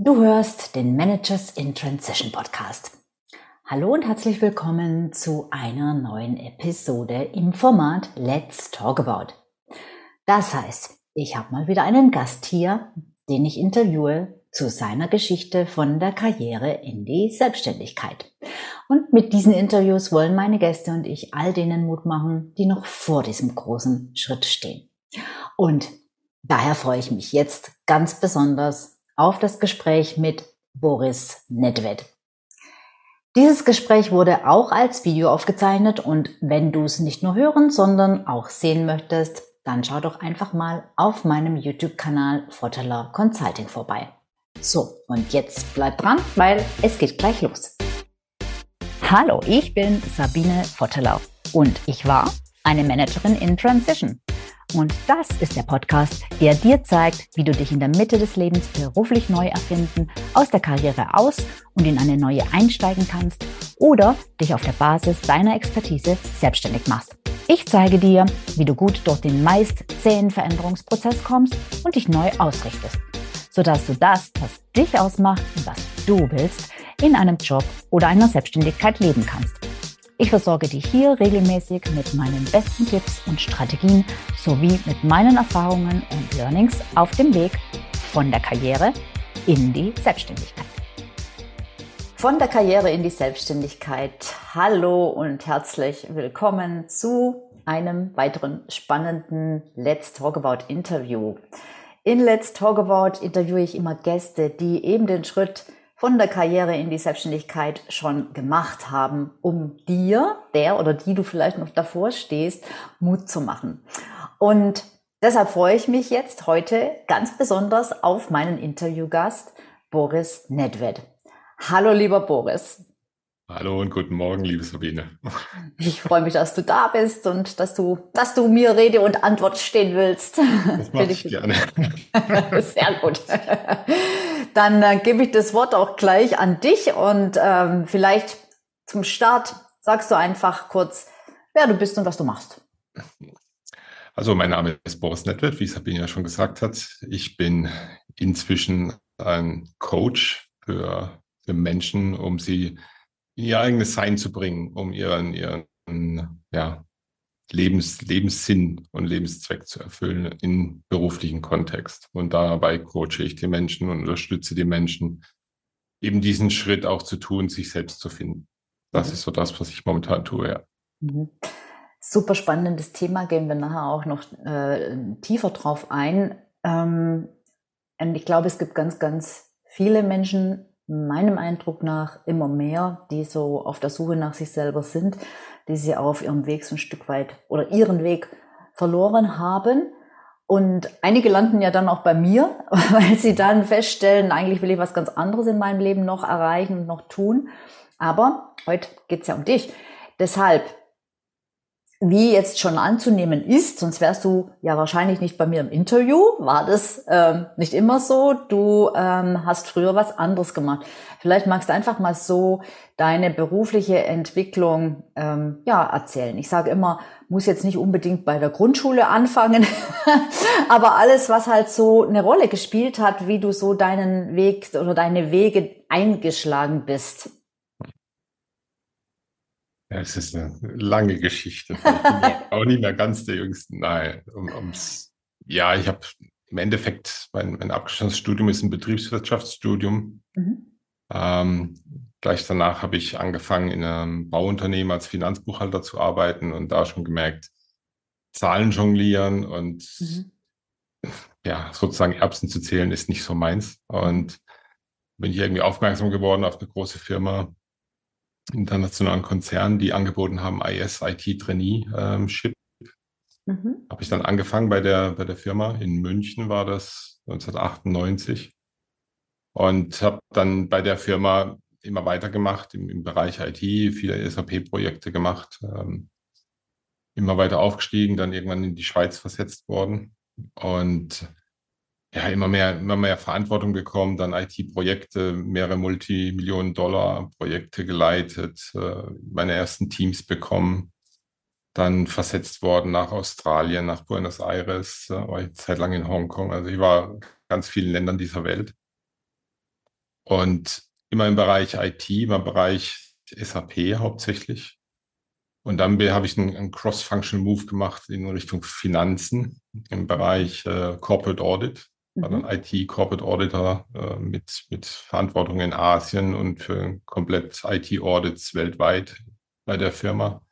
Du hörst den Managers in Transition Podcast. Hallo und herzlich willkommen zu einer neuen Episode im Format Let's Talk About. Das heißt, ich habe mal wieder einen Gast hier, den ich interviewe zu seiner Geschichte von der Karriere in die Selbstständigkeit. Und mit diesen Interviews wollen meine Gäste und ich all denen Mut machen, die noch vor diesem großen Schritt stehen. Und daher freue ich mich jetzt ganz besonders auf das Gespräch mit Boris Nedved. Dieses Gespräch wurde auch als Video aufgezeichnet und wenn du es nicht nur hören, sondern auch sehen möchtest, dann schau doch einfach mal auf meinem YouTube-Kanal Vorteller Consulting vorbei. So, und jetzt bleib dran, weil es geht gleich los. Hallo, ich bin Sabine Vottelau und ich war eine Managerin in Transition. Und das ist der Podcast, der dir zeigt, wie du dich in der Mitte des Lebens beruflich neu erfinden, aus der Karriere aus und in eine neue einsteigen kannst oder dich auf der Basis deiner Expertise selbstständig machst. Ich zeige dir, wie du gut durch den meist zähen Veränderungsprozess kommst und dich neu ausrichtest, sodass du das, was dich ausmacht und was du willst, in einem Job oder einer Selbstständigkeit leben kannst. Ich versorge dich hier regelmäßig mit meinen besten Tipps und Strategien sowie mit meinen Erfahrungen und Learnings auf dem Weg von der Karriere in die Selbstständigkeit. Von der Karriere in die Selbstständigkeit. Hallo und herzlich willkommen zu einem weiteren spannenden Let's Talk About Interview. In Let's Talk About interviewe ich immer Gäste, die eben den Schritt von der Karriere in die Selbstständigkeit schon gemacht haben, um dir, der oder die du vielleicht noch davor stehst, Mut zu machen. Und deshalb freue ich mich jetzt heute ganz besonders auf meinen Interviewgast Boris Nedved. Hallo lieber Boris. Hallo und guten Morgen, liebe Sabine. Ich freue mich, dass du da bist und dass du, dass du mir Rede und Antwort stehen willst. Das mache ich gerne. Sehr gut. Dann äh, gebe ich das Wort auch gleich an dich und ähm, vielleicht zum Start sagst du einfach kurz, wer du bist und was du machst. Also mein Name ist Boris Nettwert, wie Sabine ja schon gesagt hat. Ich bin inzwischen ein Coach für, für Menschen, um sie in ihr eigenes Sein zu bringen, um ihren, ihren ja, Lebens, Lebenssinn und Lebenszweck zu erfüllen im beruflichen Kontext. Und dabei coache ich die Menschen und unterstütze die Menschen, eben diesen Schritt auch zu tun, sich selbst zu finden. Das mhm. ist so das, was ich momentan tue, ja. Mhm. Super spannendes Thema, gehen wir nachher auch noch äh, tiefer drauf ein. Ähm, und ich glaube, es gibt ganz, ganz viele Menschen, meinem Eindruck nach immer mehr, die so auf der Suche nach sich selber sind, die sie auf ihrem Weg so ein Stück weit oder ihren Weg verloren haben. Und einige landen ja dann auch bei mir, weil sie dann feststellen, eigentlich will ich was ganz anderes in meinem Leben noch erreichen und noch tun. Aber heute geht's ja um dich. Deshalb wie jetzt schon anzunehmen ist, sonst wärst du ja wahrscheinlich nicht bei mir im Interview, war das ähm, nicht immer so. Du ähm, hast früher was anderes gemacht. Vielleicht magst du einfach mal so deine berufliche Entwicklung ähm, ja erzählen. Ich sage immer, muss jetzt nicht unbedingt bei der Grundschule anfangen, aber alles, was halt so eine Rolle gespielt hat, wie du so deinen Weg oder deine Wege eingeschlagen bist. Ja, es ist eine lange Geschichte. auch nicht mehr ganz der jüngste. Nein, um, ums, ja, ich habe im Endeffekt, mein, mein abgeschlossenes Studium ist ein Betriebswirtschaftsstudium. Mhm. Ähm, gleich danach habe ich angefangen, in einem Bauunternehmen als Finanzbuchhalter zu arbeiten und da schon gemerkt, Zahlen jonglieren und mhm. ja, sozusagen Erbsen zu zählen ist nicht so meins. Und bin ich irgendwie aufmerksam geworden auf eine große Firma, internationalen Konzernen, die angeboten haben, IS IT Traineeship. Mhm. Habe ich dann angefangen bei der, bei der Firma. In München war das 1998. Und habe dann bei der Firma immer weitergemacht im, im Bereich IT, viele SAP-Projekte gemacht, ähm, immer weiter aufgestiegen, dann irgendwann in die Schweiz versetzt worden. Und ja, immer mehr, immer mehr Verantwortung bekommen, dann IT-Projekte, mehrere Multimillionen-Dollar-Projekte geleitet, äh, meine ersten Teams bekommen, dann versetzt worden nach Australien, nach Buenos Aires, äh, war ich Zeit lang in Hongkong. Also ich war ganz vielen Ländern dieser Welt. und immer im Bereich IT, im Bereich SAP hauptsächlich. Und dann habe ich einen, einen Cross-Function Move gemacht in Richtung Finanzen im Bereich äh, Corporate Audit. War dann mhm. IT Corporate Auditor äh, mit, mit Verantwortung in Asien und für komplett IT-Audits weltweit bei der Firma.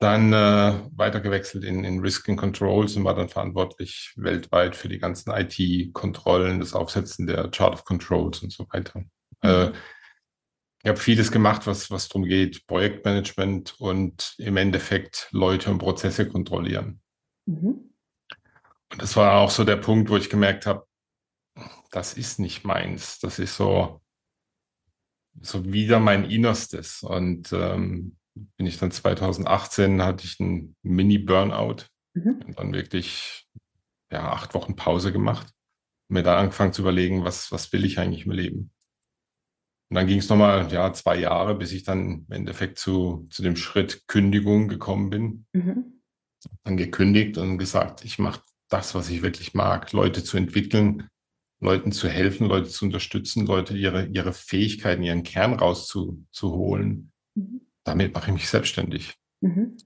Dann äh, weitergewechselt in, in Risk and Controls und war dann verantwortlich weltweit für die ganzen IT-Kontrollen, das Aufsetzen der Chart of Controls und so weiter. Mhm. Äh, ich habe vieles gemacht, was, was darum geht, Projektmanagement und im Endeffekt Leute und Prozesse kontrollieren. Mhm. Und das war auch so der Punkt, wo ich gemerkt habe, das ist nicht meins. Das ist so, so wieder mein Innerstes. Und ähm, bin ich dann 2018, hatte ich einen Mini-Burnout mhm. und dann wirklich ja, acht Wochen Pause gemacht mir dann angefangen zu überlegen, was, was will ich eigentlich im Leben. Und dann ging es nochmal ja, zwei Jahre, bis ich dann im Endeffekt zu, zu dem Schritt Kündigung gekommen bin. Mhm. Dann gekündigt und gesagt, ich mache das, was ich wirklich mag, Leute zu entwickeln, Leuten zu helfen, Leute zu unterstützen, Leute ihre, ihre Fähigkeiten, ihren Kern rauszuholen. Mhm damit mache ich mich selbstständig. Mhm.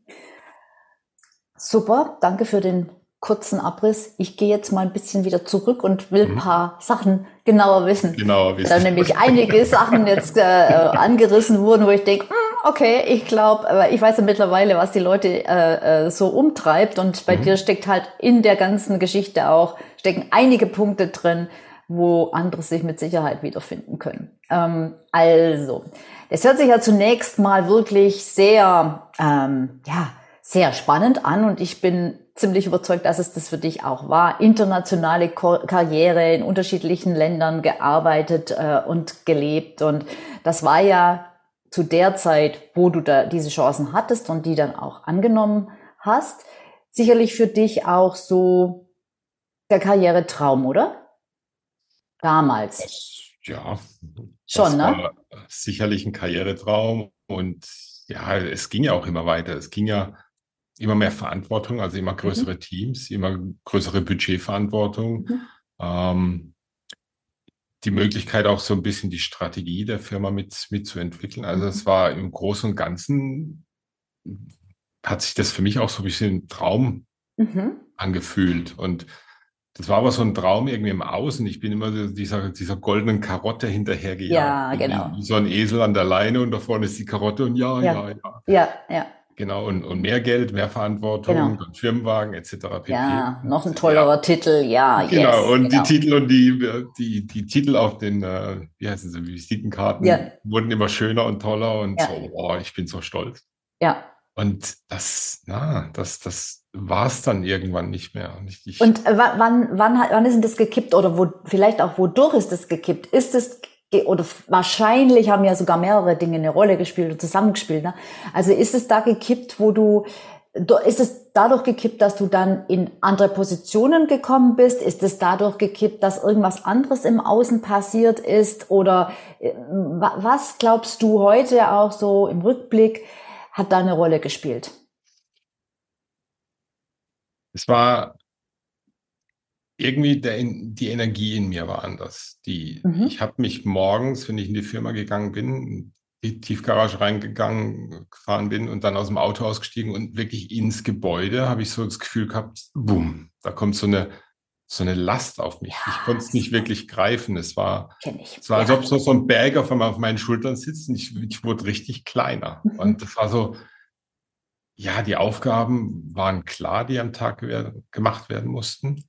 Super, danke für den kurzen Abriss. Ich gehe jetzt mal ein bisschen wieder zurück und will ein mhm. paar Sachen genauer wissen. Genauer wissen. Da nämlich einige Sachen jetzt äh, angerissen wurden, wo ich denke, hm, okay, ich glaube, aber ich weiß ja mittlerweile, was die Leute äh, äh, so umtreibt und bei mhm. dir steckt halt in der ganzen Geschichte auch, stecken einige Punkte drin, wo andere sich mit Sicherheit wiederfinden können. Ähm, also, das hört sich ja zunächst mal wirklich sehr, ähm, ja, sehr spannend an und ich bin ziemlich überzeugt, dass es das für dich auch war. Internationale Karriere in unterschiedlichen Ländern gearbeitet äh, und gelebt und das war ja zu der Zeit, wo du da diese Chancen hattest und die dann auch angenommen hast, sicherlich für dich auch so der Karrieretraum, oder? Damals. Das, ja. Schon, ne? sicherlich ein Karrieretraum und ja, es ging ja auch immer weiter. Es ging ja immer mehr Verantwortung, also immer größere mhm. Teams, immer größere Budgetverantwortung. Mhm. Ähm, die Möglichkeit auch so ein bisschen die Strategie der Firma mit, mitzuentwickeln. Also es mhm. war im Großen und Ganzen, hat sich das für mich auch so ein bisschen ein Traum mhm. angefühlt. Und das war aber so ein Traum irgendwie im Außen. Ich bin immer dieser, dieser goldenen Karotte hinterhergejagt. Ja, genau. Wie, so ein Esel an der Leine und da vorne ist die Karotte und ja, ja, ja. Ja, ja. ja. Genau, und, und mehr Geld, mehr Verantwortung, genau. Firmenwagen etc. pp. Ja, noch ein tollerer ja. Titel, ja. Genau, yes, und genau. die Titel und die, die, die Titel auf den, äh, wie heißen sie, Visitenkarten ja. wurden immer schöner und toller und ja. so, oh, ich bin so stolz. Ja. Und das, na, das, das war es dann irgendwann nicht mehr. Und, ich, und äh, wann, wann, wann ist denn das gekippt oder wo, vielleicht auch wodurch ist das gekippt? Ist es oder wahrscheinlich haben ja sogar mehrere Dinge eine Rolle gespielt und zusammengespielt. Ne? Also ist es da gekippt, wo du, ist es dadurch gekippt, dass du dann in andere Positionen gekommen bist? Ist es dadurch gekippt, dass irgendwas anderes im Außen passiert ist? Oder äh, was glaubst du heute auch so im Rückblick hat da eine Rolle gespielt? Es war irgendwie der, die Energie in mir war anders. Die, mhm. Ich habe mich morgens, wenn ich in die Firma gegangen bin, die Tiefgarage reingegangen, gefahren bin und dann aus dem Auto ausgestiegen und wirklich ins Gebäude, habe ich so das Gefühl gehabt, boom, da kommt so eine, so eine Last auf mich. Ja, ich konnte es nicht wirklich greifen. Es war, es war, als ob so, so ein Berg auf, auf meinen Schultern sitzt und ich, ich wurde richtig kleiner. Mhm. Und das war so, ja, die Aufgaben waren klar, die am Tag gemacht werden mussten.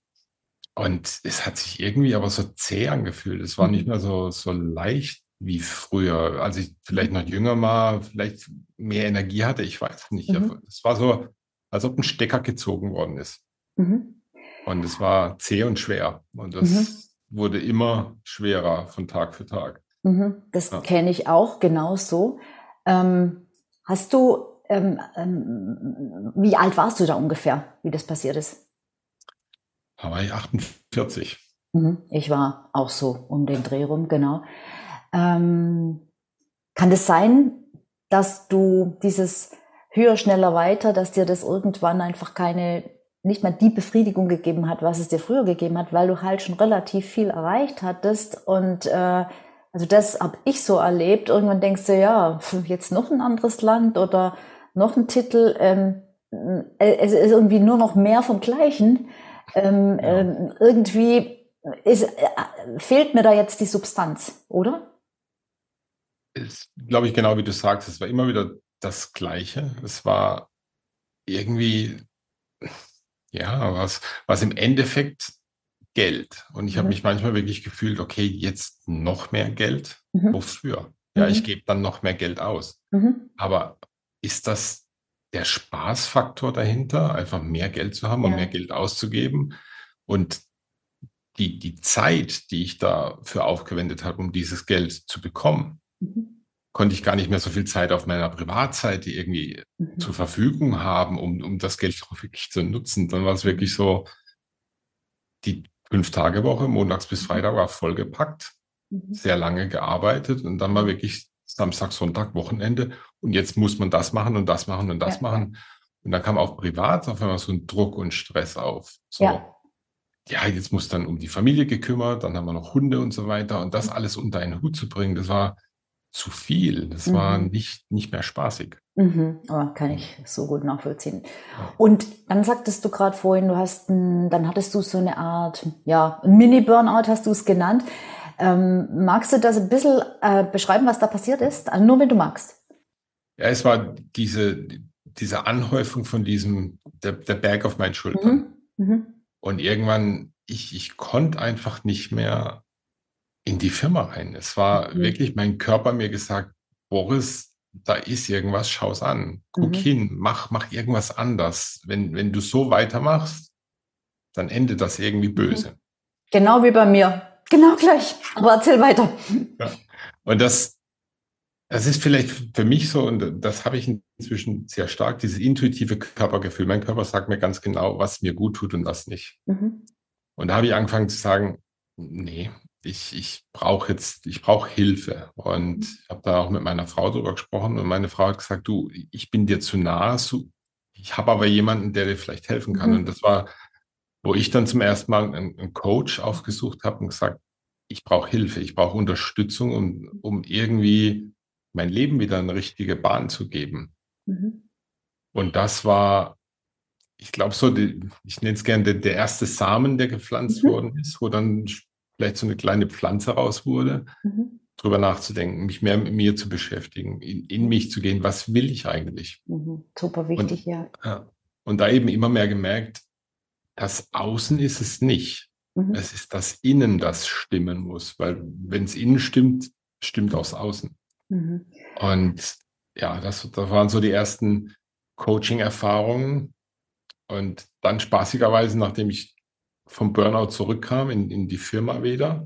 Und es hat sich irgendwie aber so zäh angefühlt. Es war nicht mhm. mehr so, so leicht wie früher, als ich vielleicht noch jünger war, vielleicht mehr Energie hatte, ich weiß nicht. Mhm. Es war so, als ob ein Stecker gezogen worden ist. Mhm. Und es war zäh und schwer. Und das mhm. wurde immer schwerer von Tag für Tag. Mhm. Das ja. kenne ich auch genauso. Ähm, hast du, ähm, ähm, wie alt warst du da ungefähr, wie das passiert ist? Ich 48. Mhm. Ich war auch so um den Dreh rum, genau. Ähm, kann es das sein, dass du dieses höher, schneller, weiter, dass dir das irgendwann einfach keine nicht mal die Befriedigung gegeben hat, was es dir früher gegeben hat, weil du halt schon relativ viel erreicht hattest und äh, also das habe ich so erlebt. Irgendwann denkst du, ja, jetzt noch ein anderes Land oder noch ein Titel. Ähm, äh, es ist irgendwie nur noch mehr vom Gleichen. Ähm, ja. ähm, irgendwie ist, äh, fehlt mir da jetzt die Substanz, oder? Ist, glaube ich, genau wie du sagst, es war immer wieder das Gleiche. Es war irgendwie, ja, was, was im Endeffekt Geld. Und ich mhm. habe mich manchmal wirklich gefühlt, okay, jetzt noch mehr Geld. Mhm. Wofür? Ja, mhm. ich gebe dann noch mehr Geld aus. Mhm. Aber ist das der Spaßfaktor dahinter, einfach mehr Geld zu haben ja. und mehr Geld auszugeben? Und die, die Zeit, die ich dafür aufgewendet habe, um dieses Geld zu bekommen, mhm. konnte ich gar nicht mehr so viel Zeit auf meiner Privatseite irgendwie mhm. zur Verfügung haben, um, um das Geld auch wirklich zu nutzen. Dann war es wirklich so, die fünf Tage Woche, montags bis mhm. Freitag war vollgepackt, mhm. sehr lange gearbeitet und dann war wirklich Samstag, Sonntag, Wochenende und jetzt muss man das machen und das machen und das ja. machen. Und dann kam auch privat auf einmal so ein Druck und Stress auf. So, ja. ja, jetzt muss dann um die Familie gekümmert, dann haben wir noch Hunde und so weiter und das mhm. alles unter einen Hut zu bringen, das war zu viel. Das mhm. war nicht, nicht mehr spaßig. Mhm. Oh, kann ich so gut nachvollziehen. Ja. Und dann sagtest du gerade vorhin, du hast, ein, dann hattest du so eine Art, ja, Mini-Burnout hast du es genannt. Ähm, magst du das ein bisschen äh, beschreiben, was da passiert ist? Also nur wenn du magst. Ja, es war diese, diese Anhäufung von diesem, der, der Berg auf meinen Schultern. Mhm. Mhm. Und irgendwann, ich, ich konnte einfach nicht mehr in die Firma rein. Es war mhm. wirklich mein Körper mir gesagt, Boris, da ist irgendwas, schau es an, guck mhm. hin, mach, mach irgendwas anders. Wenn, wenn du so weitermachst, dann endet das irgendwie böse. Mhm. Genau wie bei mir. Genau gleich. Aber erzähl weiter. Ja. Und das, das ist vielleicht für mich so, und das habe ich inzwischen sehr stark, dieses intuitive Körpergefühl. Mein Körper sagt mir ganz genau, was mir gut tut und was nicht. Mhm. Und da habe ich angefangen zu sagen, nee, ich, ich brauche jetzt, ich brauche Hilfe. Und mhm. ich habe da auch mit meiner Frau drüber gesprochen und meine Frau hat gesagt, du, ich bin dir zu nah, ich habe aber jemanden, der dir vielleicht helfen kann. Mhm. Und das war, wo ich dann zum ersten Mal einen, einen Coach aufgesucht habe und gesagt, ich brauche Hilfe, ich brauche Unterstützung, um, um irgendwie mein Leben wieder eine richtige Bahn zu geben. Mhm. Und das war, ich glaube, so, die, ich nenne es gerne der, der, erste Samen, der gepflanzt mhm. worden ist, wo dann vielleicht so eine kleine Pflanze raus wurde, mhm. drüber nachzudenken, mich mehr mit mir zu beschäftigen, in, in mich zu gehen, was will ich eigentlich? Mhm. Super wichtig, und, ja. ja. Und da eben immer mehr gemerkt, das Außen ist es nicht. Mhm. Es ist das Innen, das stimmen muss, weil wenn es innen stimmt, stimmt auch das Außen. Mhm. Und ja, das, das waren so die ersten Coaching-Erfahrungen. Und dann spaßigerweise, nachdem ich vom Burnout zurückkam in, in die Firma wieder,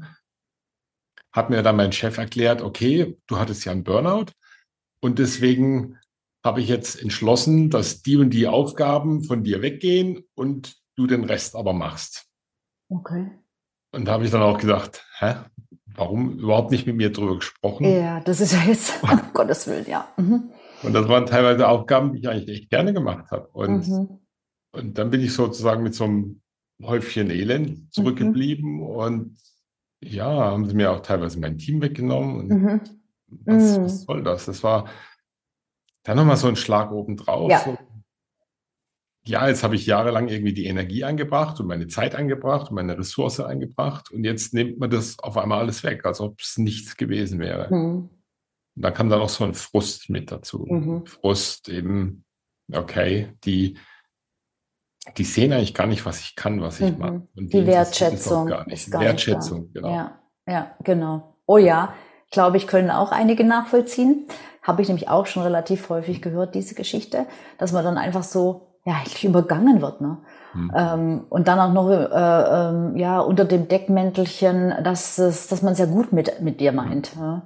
hat mir dann mein Chef erklärt, okay, du hattest ja einen Burnout und deswegen habe ich jetzt entschlossen, dass die und die Aufgaben von dir weggehen und du den Rest aber machst. Okay. Und da habe ich dann auch gedacht, hä, warum überhaupt nicht mit mir drüber gesprochen? Ja, das ist ja jetzt, um Gottes Willen, ja. Mhm. Und das waren teilweise Aufgaben, die ich eigentlich echt gerne gemacht habe. Und, mhm. und dann bin ich sozusagen mit so einem Häufchen Elend mhm. zurückgeblieben mhm. und ja, haben sie mir auch teilweise mein Team weggenommen. Mhm. Was, mhm. was, soll das? Das war dann nochmal so ein Schlag obendrauf. Ja. So, ja, jetzt habe ich jahrelang irgendwie die Energie eingebracht und meine Zeit eingebracht und meine Ressource eingebracht und jetzt nimmt man das auf einmal alles weg, als ob es nichts gewesen wäre. Mhm. Und da kam dann auch so ein Frust mit dazu. Mhm. Frust eben, okay, die, die sehen eigentlich gar nicht, was ich kann, was ich mhm. mache. Und die, die Wertschätzung. Gar nicht. Gar Wertschätzung, nicht genau. Ja, ja, genau. Oh ja, glaube ich, können auch einige nachvollziehen. Habe ich nämlich auch schon relativ häufig gehört, diese Geschichte, dass man dann einfach so, ja, eigentlich übergangen wird, ne? Mhm. Ähm, und dann auch noch äh, ähm, ja unter dem Deckmäntelchen, dass es, dass man es ja gut mit mit dir meint. Ja?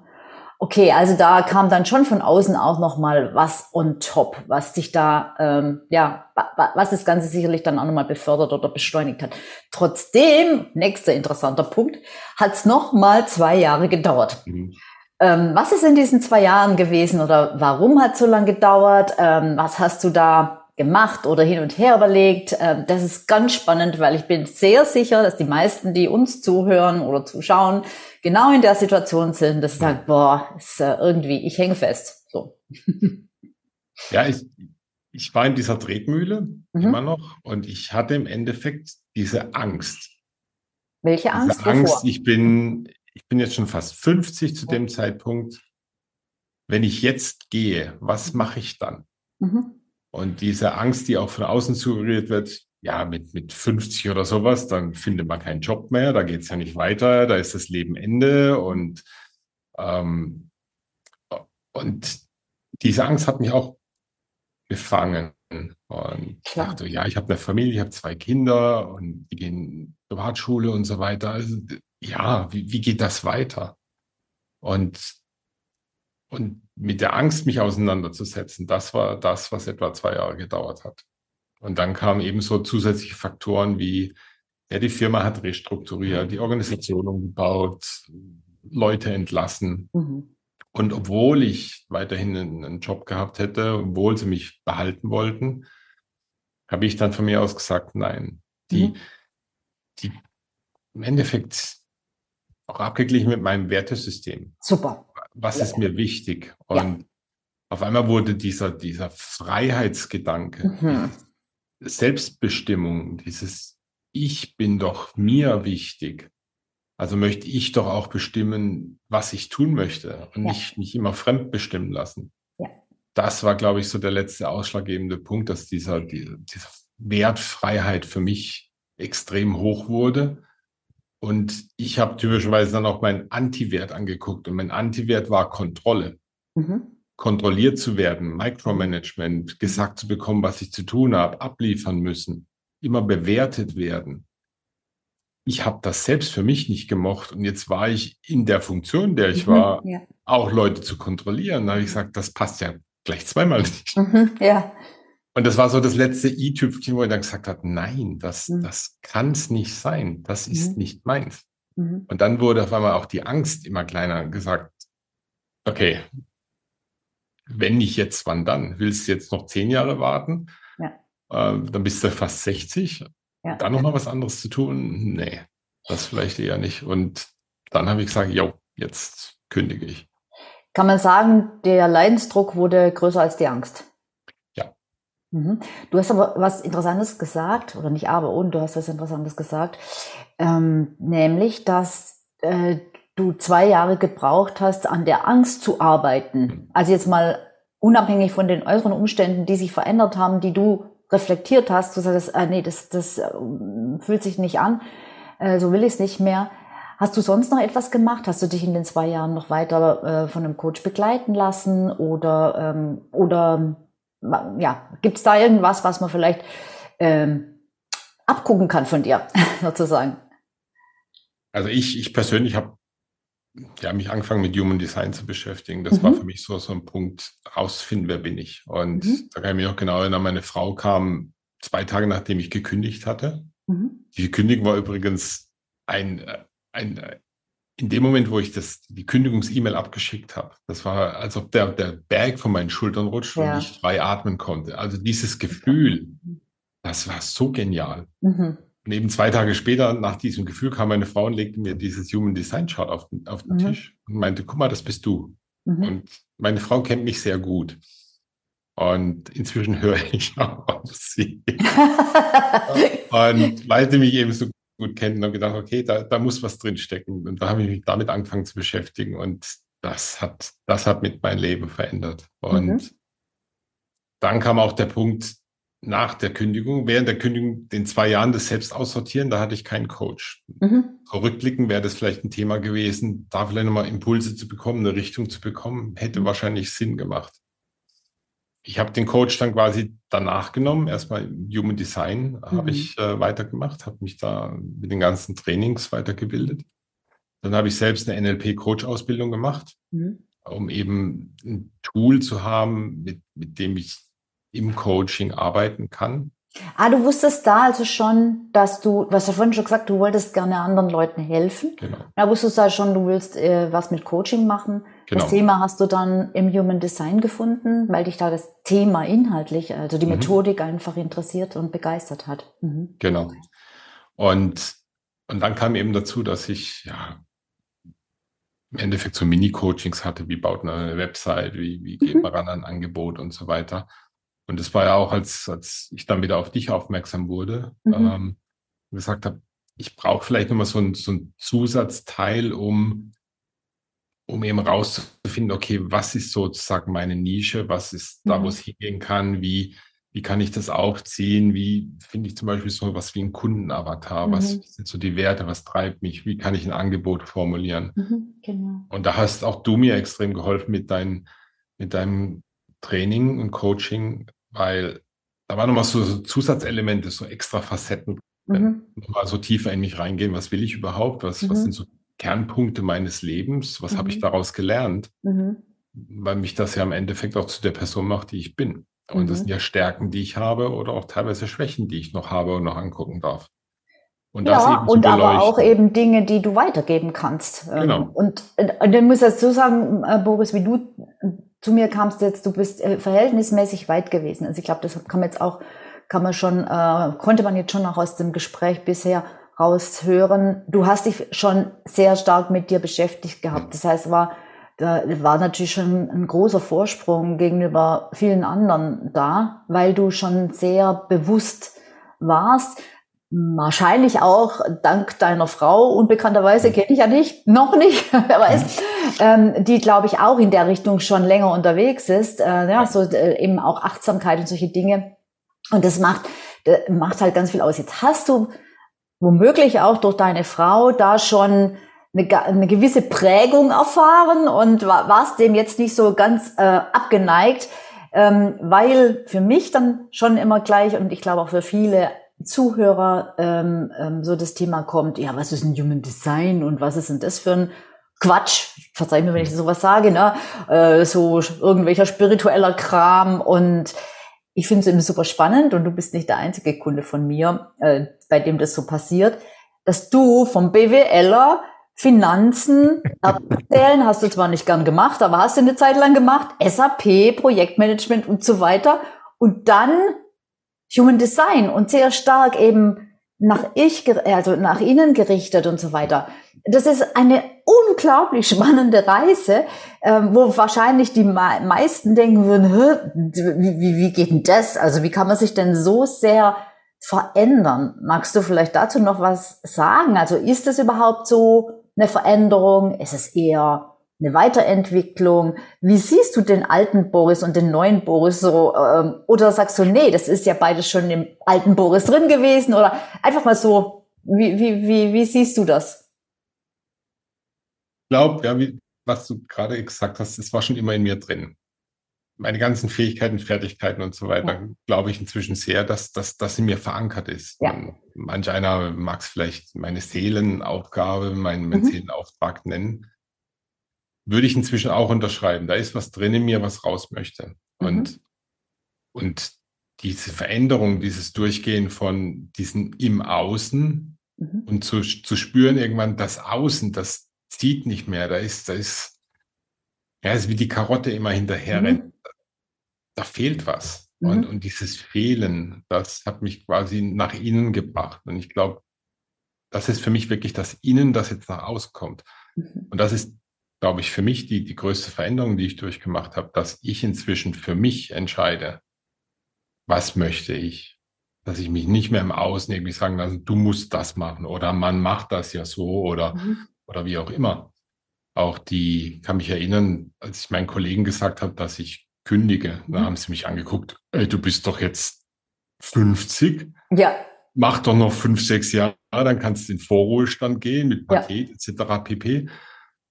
Okay, also da kam dann schon von außen auch noch mal was on top, was sich da, ähm, ja, was das Ganze sicherlich dann auch noch mal befördert oder beschleunigt hat. Trotzdem, nächster interessanter Punkt, hat es noch mal zwei Jahre gedauert. Mhm. Ähm, was ist in diesen zwei Jahren gewesen oder warum hat es so lange gedauert? Ähm, was hast du da gemacht oder hin und her überlegt. Ähm, das ist ganz spannend, weil ich bin sehr sicher, dass die meisten, die uns zuhören oder zuschauen, genau in der Situation sind, dass sie sagen, boah, ist äh, irgendwie, ich hänge fest. So. Ja, ich, ich war in dieser Tretmühle mhm. immer noch und ich hatte im Endeffekt diese Angst. Welche Angst? Diese Angst, ich bin, ich bin jetzt schon fast 50 zu dem Zeitpunkt. Wenn ich jetzt gehe, was mache ich dann? Mhm. Und diese Angst, die auch von außen suggeriert wird, ja, mit, mit 50 oder sowas, dann findet man keinen Job mehr, da geht es ja nicht weiter, da ist das Leben Ende und, ähm, und diese Angst hat mich auch gefangen. Und ich dachte, ja, ich habe eine Familie, ich habe zwei Kinder und die gehen Privatschule und so weiter. Also, ja, wie, wie geht das weiter? Und, und mit der Angst, mich auseinanderzusetzen, das war das, was etwa zwei Jahre gedauert hat. Und dann kamen eben so zusätzliche Faktoren wie, ja, die Firma hat restrukturiert, die Organisation umgebaut, Leute entlassen. Mhm. Und obwohl ich weiterhin einen Job gehabt hätte, obwohl sie mich behalten wollten, habe ich dann von mir aus gesagt, nein. Die, mhm. die im Endeffekt auch abgeglichen mit meinem Wertesystem. Super. Was ja. ist mir wichtig? Und ja. auf einmal wurde dieser, dieser Freiheitsgedanke, mhm. Selbstbestimmung, dieses Ich bin doch mir wichtig, also möchte ich doch auch bestimmen, was ich tun möchte und ja. nicht mich immer fremd bestimmen lassen. Das war, glaube ich, so der letzte ausschlaggebende Punkt, dass dieser, die, diese Wertfreiheit für mich extrem hoch wurde. Und ich habe typischerweise dann auch meinen Anti-Wert angeguckt und mein Anti-Wert war Kontrolle. Mhm. Kontrolliert zu werden, Micromanagement, gesagt zu bekommen, was ich zu tun habe, abliefern müssen, immer bewertet werden ich habe das selbst für mich nicht gemocht und jetzt war ich in der Funktion, der ich mhm, war, ja. auch Leute zu kontrollieren. Da habe ich gesagt, das passt ja gleich zweimal nicht. Mhm, ja. Und das war so das letzte i-Tüpfchen, wo ich dann gesagt habe, nein, das, mhm. das kann es nicht sein. Das ist mhm. nicht meins. Mhm. Und dann wurde auf einmal auch die Angst immer kleiner gesagt, okay, wenn nicht jetzt, wann dann? Willst du jetzt noch zehn Jahre warten? Ja. Äh, dann bist du fast 60 ja. Dann nochmal was anderes zu tun? Nee, das vielleicht eher nicht. Und dann habe ich gesagt, jo, jetzt kündige ich. Kann man sagen, der Leidensdruck wurde größer als die Angst? Mhm. Du hast aber was Interessantes gesagt, oder nicht aber, und du hast was Interessantes gesagt, ähm, nämlich, dass äh, du zwei Jahre gebraucht hast, an der Angst zu arbeiten. Also jetzt mal unabhängig von den äußeren Umständen, die sich verändert haben, die du reflektiert hast, du sagst, äh, nee, das, das äh, fühlt sich nicht an, äh, so will ich es nicht mehr. Hast du sonst noch etwas gemacht? Hast du dich in den zwei Jahren noch weiter äh, von einem Coach begleiten lassen oder ähm, oder ja, gibt es da irgendwas, was man vielleicht ähm, abgucken kann von dir sozusagen? Also ich, ich persönlich habe ja, mich angefangen mit Human Design zu beschäftigen. Das mhm. war für mich so, so ein Punkt, rausfinden, wer bin ich. Und mhm. da kann ich mich noch genau erinnern, meine Frau kam zwei Tage, nachdem ich gekündigt hatte. Mhm. Die Kündigung war übrigens ein, ein, in dem Moment, wo ich das, die Kündigungs-E-Mail abgeschickt habe, das war, als ob der, der Berg von meinen Schultern rutscht ja. und ich frei atmen konnte. Also dieses Gefühl, das war so genial. Mhm. Und eben zwei Tage später, nach diesem Gefühl, kam meine Frau und legte mir dieses Human Design Chart auf den, auf den mhm. Tisch und meinte, guck mal, das bist du. Mhm. Und meine Frau kennt mich sehr gut. Und inzwischen höre ich auch auf sie. und weil sie mich eben so gut kennt, habe gedacht, okay, da, da muss was drinstecken. Und da habe ich mich damit angefangen zu beschäftigen. Und das hat, das hat mit meinem Leben verändert. Und mhm. dann kam auch der Punkt, nach der Kündigung, während der Kündigung, den zwei Jahren des Selbst aussortieren, da hatte ich keinen Coach. Mhm. Rückblicken wäre das vielleicht ein Thema gewesen, da vielleicht nochmal Impulse zu bekommen, eine Richtung zu bekommen, hätte mhm. wahrscheinlich Sinn gemacht. Ich habe den Coach dann quasi danach genommen, erstmal Human Design mhm. habe ich äh, weitergemacht, habe mich da mit den ganzen Trainings weitergebildet. Dann habe ich selbst eine NLP-Coach-Ausbildung gemacht, mhm. um eben ein Tool zu haben, mit, mit dem ich im Coaching arbeiten kann. Ah, du wusstest da also schon, dass du, was ja vorhin schon gesagt, du wolltest gerne anderen Leuten helfen. Genau. Da wusstest du ja schon, du willst äh, was mit Coaching machen. Genau. Das Thema hast du dann im Human Design gefunden, weil dich da das Thema inhaltlich, also die mhm. Methodik einfach interessiert und begeistert hat. Mhm. Genau. Und, und dann kam eben dazu, dass ich ja im Endeffekt so Mini-Coachings hatte, wie baut man eine Website, wie, wie geht mhm. man ran an ein Angebot und so weiter. Und es war ja auch, als, als ich dann wieder auf dich aufmerksam wurde, mhm. ähm, gesagt habe, ich brauche vielleicht nochmal so, ein, so ein Zusatzteil, um, um eben rauszufinden, okay, was ist sozusagen meine Nische, was ist da, wo mhm. es hingehen kann, wie, wie kann ich das aufziehen, wie finde ich zum Beispiel so was wie ein Kundenavatar, mhm. was sind so die Werte, was treibt mich, wie kann ich ein Angebot formulieren. Mhm, genau. Und da hast auch du mir extrem geholfen mit, dein, mit deinem Training und Coaching, weil da waren nochmal so Zusatzelemente, so extra Facetten Mhm. Mal so tiefer in mich reingehen, was will ich überhaupt? Was, mhm. was sind so Kernpunkte meines Lebens? Was mhm. habe ich daraus gelernt? Mhm. Weil mich das ja im Endeffekt auch zu der Person macht, die ich bin. Und das mhm. sind ja Stärken, die ich habe oder auch teilweise Schwächen, die ich noch habe und noch angucken darf. Und ja, und aber auch eben Dinge, die du weitergeben kannst. Ähm, genau. Und, und dann muss ich dazu sagen, äh, Boris, wie du zu mir kamst jetzt, du bist äh, verhältnismäßig weit gewesen. Also ich glaube, das kann man jetzt auch kann man schon, äh, konnte man jetzt schon auch aus dem Gespräch bisher raushören. Du hast dich schon sehr stark mit dir beschäftigt gehabt. Das heißt, war, da war natürlich schon ein großer Vorsprung gegenüber vielen anderen da, weil du schon sehr bewusst warst. Wahrscheinlich auch dank deiner Frau, unbekannterweise kenne ich ja nicht, noch nicht, wer weiß, ähm, die, glaube ich, auch in der Richtung schon länger unterwegs ist. Äh, ja, so äh, eben auch Achtsamkeit und solche Dinge und das macht, das macht halt ganz viel aus. Jetzt hast du womöglich auch durch deine Frau da schon eine, eine gewisse Prägung erfahren und warst dem jetzt nicht so ganz äh, abgeneigt, ähm, weil für mich dann schon immer gleich und ich glaube auch für viele Zuhörer ähm, ähm, so das Thema kommt, ja, was ist ein Human Design und was ist denn das für ein Quatsch, verzeih mir, wenn ich sowas sage, ne? Äh, so irgendwelcher spiritueller Kram und ich finde es eben super spannend und du bist nicht der einzige Kunde von mir, äh, bei dem das so passiert, dass du vom BWLer Finanzen erzählen hast du zwar nicht gern gemacht, aber hast du eine Zeit lang gemacht, SAP, Projektmanagement und so weiter und dann Human Design und sehr stark eben nach ich, also nach innen gerichtet und so weiter. Das ist eine unglaublich spannende Reise, äh, wo wahrscheinlich die meisten denken würden, wie, wie, geht denn das? Also wie kann man sich denn so sehr verändern? Magst du vielleicht dazu noch was sagen? Also ist das überhaupt so eine Veränderung? Ist es eher eine Weiterentwicklung? Wie siehst du den alten Boris und den neuen Boris so? Ähm, oder sagst du, nee, das ist ja beides schon im alten Boris drin gewesen? Oder einfach mal so, wie, wie, wie, wie siehst du das? Ich glaube, ja, wie, was du gerade gesagt hast, es war schon immer in mir drin. Meine ganzen Fähigkeiten, Fertigkeiten und so weiter, ja. glaube ich inzwischen sehr, dass, dass das in mir verankert ist. Ja. Manch einer mag es vielleicht meine Seelenaufgabe, meinen, meinen mhm. Seelenauftrag nennen. Würde ich inzwischen auch unterschreiben. Da ist was drin in mir, was raus möchte. Mhm. Und, und diese Veränderung, dieses Durchgehen von diesem im Außen mhm. und zu, zu spüren irgendwann das Außen, das, zieht nicht mehr. Da ist, da ist, ja, ist wie die Karotte immer hinterher mhm. rennt. Da fehlt was. Mhm. Und, und dieses Fehlen, das hat mich quasi nach innen gebracht. Und ich glaube, das ist für mich wirklich das Innen, das jetzt nach außen kommt. Mhm. Und das ist, glaube ich, für mich die, die größte Veränderung, die ich durchgemacht habe, dass ich inzwischen für mich entscheide, was möchte ich. Dass ich mich nicht mehr im Außen irgendwie sagen lasse, du musst das machen oder man macht das ja so oder mhm oder wie auch immer. Auch die, kann mich erinnern, als ich meinen Kollegen gesagt habe, dass ich kündige, mhm. da haben sie mich angeguckt, ey, du bist doch jetzt 50. Ja. Mach doch noch fünf, sechs Jahre, dann kannst du in Vorruhestand gehen mit Paket ja. etc. pp.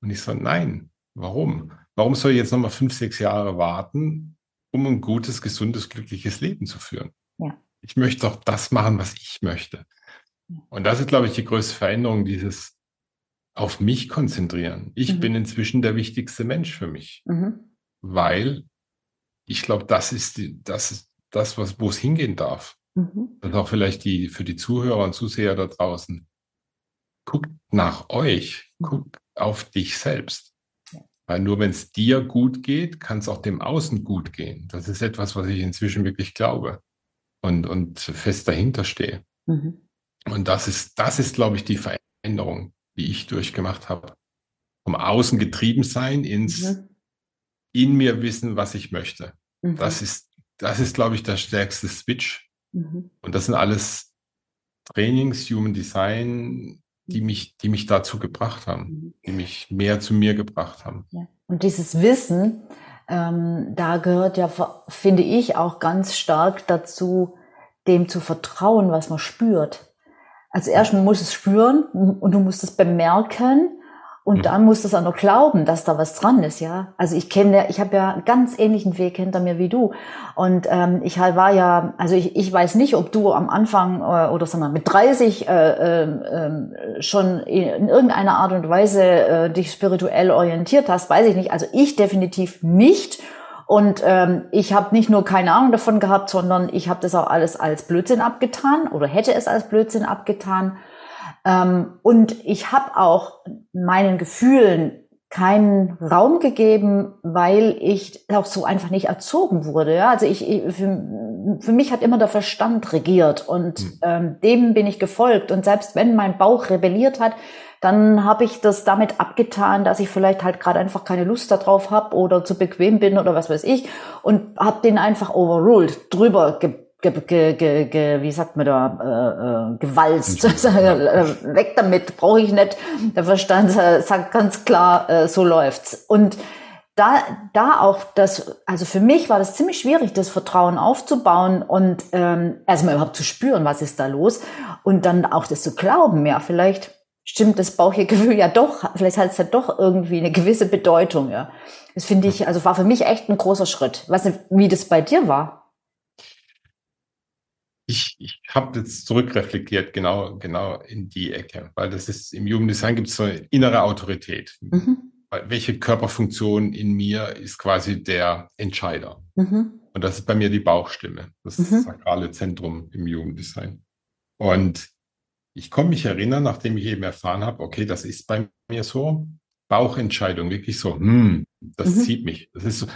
Und ich so, nein, warum? Warum soll ich jetzt nochmal fünf, sechs Jahre warten, um ein gutes, gesundes, glückliches Leben zu führen? Ja. Ich möchte doch das machen, was ich möchte. Und das ist, glaube ich, die größte Veränderung, dieses auf mich konzentrieren. Ich mhm. bin inzwischen der wichtigste Mensch für mich, mhm. weil ich glaube, das ist die, das ist das, was, wo es hingehen darf. Mhm. Und auch vielleicht die, für die Zuhörer und Zuseher da draußen. Guckt nach euch, mhm. guckt auf dich selbst. Weil nur wenn es dir gut geht, kann es auch dem Außen gut gehen. Das ist etwas, was ich inzwischen wirklich glaube und, und fest dahinter stehe. Mhm. Und das ist, das ist, glaube ich, die Veränderung, die ich durchgemacht habe. Vom Außen getrieben sein ins mhm. in mir wissen, was ich möchte. Mhm. Das ist, das ist, glaube ich, der stärkste Switch. Mhm. Und das sind alles Trainings, Human Design, die mhm. mich, die mich dazu gebracht haben, mhm. die mich mehr zu mir gebracht haben. Ja. Und dieses Wissen, ähm, da gehört ja, finde ich, auch ganz stark dazu, dem zu vertrauen, was man spürt. Also erst man muss es spüren und du musst es bemerken und mhm. dann musst du es auch noch glauben, dass da was dran ist, ja. Also ich kenne, ich habe ja einen ganz ähnlichen Weg hinter mir wie du. Und ähm, ich halt war ja, also ich, ich weiß nicht, ob du am Anfang äh, oder sag mal mit 30 äh, äh, schon in irgendeiner Art und Weise äh, dich spirituell orientiert hast, weiß ich nicht. Also ich definitiv nicht. Und ähm, ich habe nicht nur keine Ahnung davon gehabt, sondern ich habe das auch alles als Blödsinn abgetan oder hätte es als Blödsinn abgetan. Ähm, und ich habe auch meinen Gefühlen keinen Raum gegeben, weil ich auch so einfach nicht erzogen wurde. Ja? Also ich, für, für mich hat immer der Verstand regiert und mhm. ähm, dem bin ich gefolgt. Und selbst wenn mein Bauch rebelliert hat, dann habe ich das damit abgetan, dass ich vielleicht halt gerade einfach keine Lust darauf habe oder zu bequem bin oder was weiß ich und habe den einfach overruled, drüber ge ge, ge, ge, ge, wie sagt man da, äh, äh, gewalzt. Äh, weg damit, brauche ich nicht. Der Verstand sagt ganz klar, äh, so läuft's. Und da, da auch das, also für mich war das ziemlich schwierig, das Vertrauen aufzubauen und ähm, erstmal überhaupt zu spüren, was ist da los und dann auch das zu glauben, ja, vielleicht stimmt das Bauchgefühl ja doch, vielleicht hat es ja doch irgendwie eine gewisse Bedeutung, ja. Das finde ich, also war für mich echt ein großer Schritt. Du, wie das bei dir war? Ich, ich habe jetzt zurückreflektiert, genau, genau in die Ecke, weil das ist im Jugenddesign gibt es so eine innere Autorität. Mhm. Welche Körperfunktion in mir ist quasi der Entscheider? Mhm. Und das ist bei mir die Bauchstimme, das mhm. sakrale Zentrum im Jugenddesign. Und ich komme mich erinnern, nachdem ich eben erfahren habe, okay, das ist bei mir so, Bauchentscheidung, wirklich so, hm, das mhm. zieht mich. Das ist so,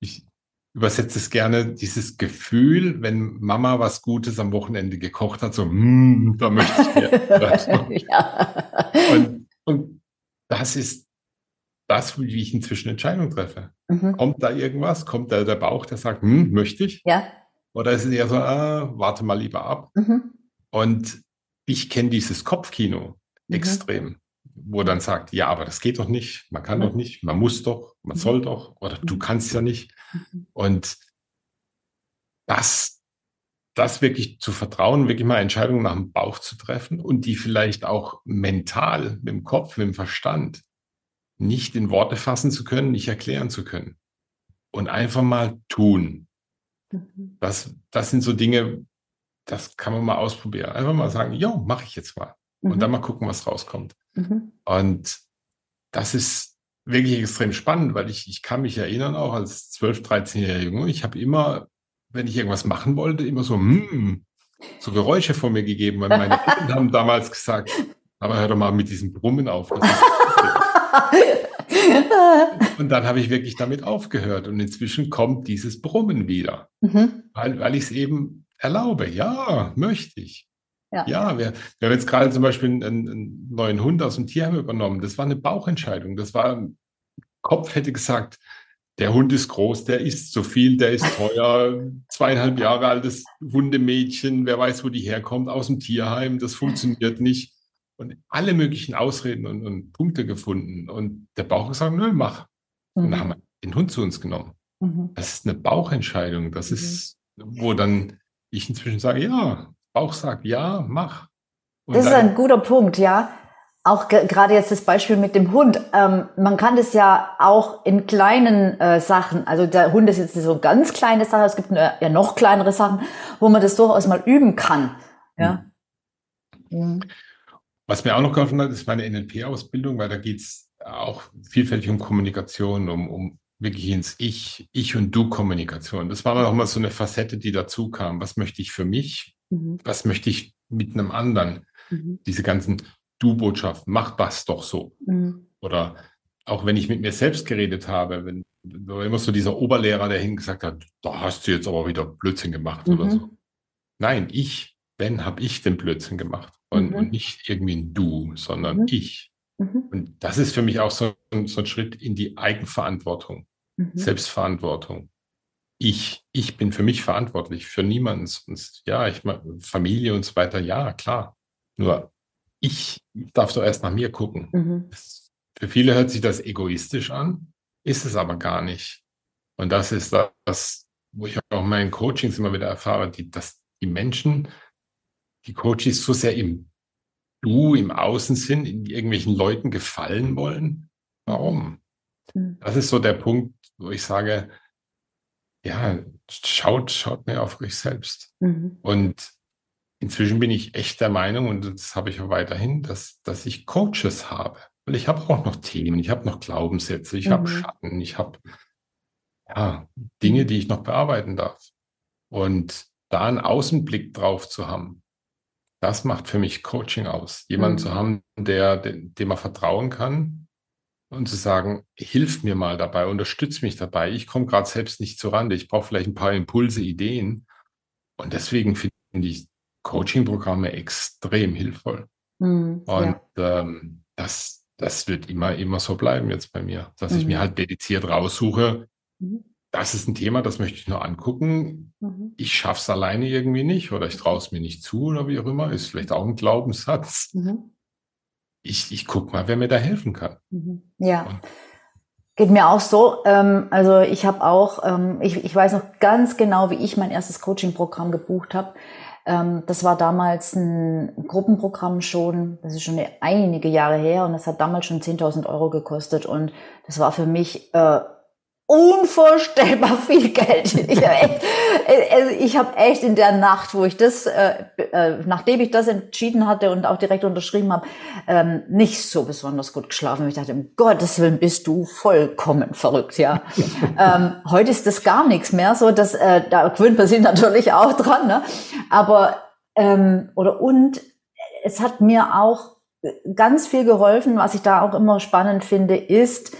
ich, übersetze es gerne, dieses Gefühl, wenn Mama was Gutes am Wochenende gekocht hat, so, mm, da möchte ich mehr. ja. und, und das ist das, wie ich inzwischen Entscheidungen treffe. Mhm. Kommt da irgendwas? Kommt da der Bauch, der sagt, hm, möchte ich? Ja. Oder ist es eher so, ah, warte mal lieber ab? Mhm. Und ich kenne dieses Kopfkino mhm. extrem wo dann sagt, ja, aber das geht doch nicht, man kann doch nicht, man muss doch, man soll mhm. doch, oder du mhm. kannst ja nicht. Mhm. Und das, das wirklich zu vertrauen, wirklich mal Entscheidungen nach dem Bauch zu treffen und die vielleicht auch mental, mit dem Kopf, mit dem Verstand nicht in Worte fassen zu können, nicht erklären zu können. Und einfach mal tun. Das, das sind so Dinge, das kann man mal ausprobieren. Einfach mal sagen, ja, mache ich jetzt mal. Und dann mal gucken, was rauskommt. Mhm. Und das ist wirklich extrem spannend, weil ich, ich kann mich erinnern, auch als 12-, 13-jähriger Junge, ich habe immer, wenn ich irgendwas machen wollte, immer so, mm, so Geräusche vor mir gegeben, weil meine Eltern haben damals gesagt, aber hör doch mal mit diesem Brummen auf. und dann habe ich wirklich damit aufgehört und inzwischen kommt dieses Brummen wieder, mhm. weil, weil ich es eben erlaube. Ja, möchte ich. Ja, ja wir, wir haben jetzt gerade zum Beispiel einen, einen, neuen Hund aus dem Tierheim übernommen. Das war eine Bauchentscheidung. Das war, Kopf hätte gesagt, der Hund ist groß, der isst so viel, der ist teuer, zweieinhalb Jahre altes Hundemädchen, wer weiß, wo die herkommt, aus dem Tierheim, das funktioniert nicht. Und alle möglichen Ausreden und, und Punkte gefunden. Und der Bauch gesagt, nö, mach. Mhm. Und dann haben wir den Hund zu uns genommen. Mhm. Das ist eine Bauchentscheidung. Das mhm. ist, wo dann ich inzwischen sage, ja, Bauch sagt, ja, mach. Und das ist ein guter Punkt, ja. Auch gerade jetzt das Beispiel mit dem Hund. Ähm, man kann das ja auch in kleinen äh, Sachen, also der Hund ist jetzt so eine ganz kleine Sache, es gibt eine, ja noch kleinere Sachen, wo man das durchaus mal üben kann. Ja. Mhm. mhm. Was mir auch noch geholfen hat, ist meine NLP-Ausbildung, weil da geht es auch vielfältig um Kommunikation, um, um wirklich ins Ich, Ich und Du-Kommunikation. Das war noch mal so eine Facette, die dazu kam. Was möchte ich für mich? Mhm. Was möchte ich mit einem anderen? Mhm. Diese ganzen Du-Botschaften, mach das doch so. Mhm. Oder auch wenn ich mit mir selbst geredet habe, wenn immer so dieser Oberlehrer, der hingesagt hat, da hast du jetzt aber wieder Blödsinn gemacht mhm. oder so. Nein, ich, wenn, habe ich den Blödsinn gemacht. Und, mhm. und, nicht irgendwie ein Du, sondern mhm. ich. Mhm. Und das ist für mich auch so, so ein Schritt in die Eigenverantwortung, mhm. Selbstverantwortung. Ich, ich bin für mich verantwortlich, für niemanden sonst. Ja, ich meine, Familie und so weiter, ja, klar. Nur ich darf doch erst nach mir gucken. Mhm. für viele hört sich das egoistisch an, ist es aber gar nicht. Und das ist das, wo ich auch in meinen Coachings immer wieder erfahre, die, dass die Menschen, die Coaches so sehr im Du, im Außen sind, in irgendwelchen Leuten gefallen wollen. Warum? Mhm. Das ist so der Punkt, wo ich sage, ja, schaut, schaut mehr auf euch selbst. Mhm. Und inzwischen bin ich echt der Meinung, und das habe ich auch weiterhin, dass, dass ich Coaches habe. Weil ich habe auch noch Themen, ich habe noch Glaubenssätze, ich mhm. habe Schatten, ich habe ja, Dinge, die ich noch bearbeiten darf. Und da einen Außenblick drauf zu haben, das macht für mich Coaching aus. Jemanden mhm. zu haben, der, dem man vertrauen kann und zu sagen, hilf mir mal dabei, unterstütz mich dabei. Ich komme gerade selbst nicht zurande. Ich brauche vielleicht ein paar Impulse, Ideen. Und deswegen finde ich Coaching-Programme extrem hilfvoll. Mhm, und ja. ähm, das, das wird immer, immer so bleiben jetzt bei mir, dass mhm. ich mir mhm. halt dediziert raussuche. Mhm. Das ist ein Thema, das möchte ich nur angucken. Mhm. Ich schaffe es alleine irgendwie nicht oder ich traue es mir nicht zu oder wie auch immer. Ist vielleicht auch ein Glaubenssatz. Mhm. Ich, ich gucke mal, wer mir da helfen kann. Ja. Und Geht mir auch so. Ähm, also ich habe auch, ähm, ich, ich weiß noch ganz genau, wie ich mein erstes Coaching-Programm gebucht habe. Ähm, das war damals ein Gruppenprogramm schon, das ist schon einige Jahre her und das hat damals schon 10.000 Euro gekostet und das war für mich äh, unvorstellbar viel Geld. Ich habe echt, also ich hab echt in der Nacht, wo ich das, äh, äh, nachdem ich das entschieden hatte und auch direkt unterschrieben habe, ähm, nicht so besonders gut geschlafen. Ich dachte, um Gottes Willen bist du vollkommen verrückt, ja. ähm, heute ist das gar nichts mehr, so dass äh, da gewöhnt man sich natürlich auch dran, ne? Aber ähm, oder und es hat mir auch ganz viel geholfen, was ich da auch immer spannend finde, ist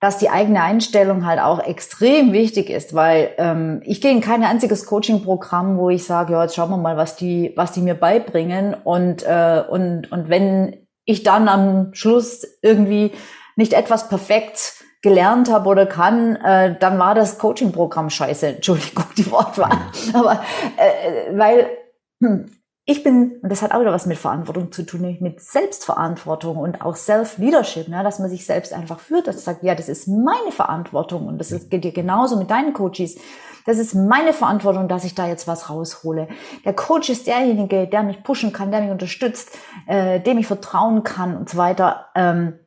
dass die eigene Einstellung halt auch extrem wichtig ist, weil ähm, ich gehe in kein einziges Coaching-Programm, wo ich sage, ja, jetzt schauen wir mal, was die, was die mir beibringen und äh, und und wenn ich dann am Schluss irgendwie nicht etwas perfekt gelernt habe oder kann, äh, dann war das Coaching-Programm scheiße. Entschuldigung, die Wortwahl. Aber äh, weil hm, ich bin, und das hat auch wieder was mit Verantwortung zu tun, mit Selbstverantwortung und auch Self-Leadership, ne, dass man sich selbst einfach führt, dass man sagt, ja, das ist meine Verantwortung und das geht dir genauso mit deinen Coaches. Das ist meine Verantwortung, dass ich da jetzt was raushole. Der Coach ist derjenige, der mich pushen kann, der mich unterstützt, äh, dem ich vertrauen kann und so weiter. Ähm,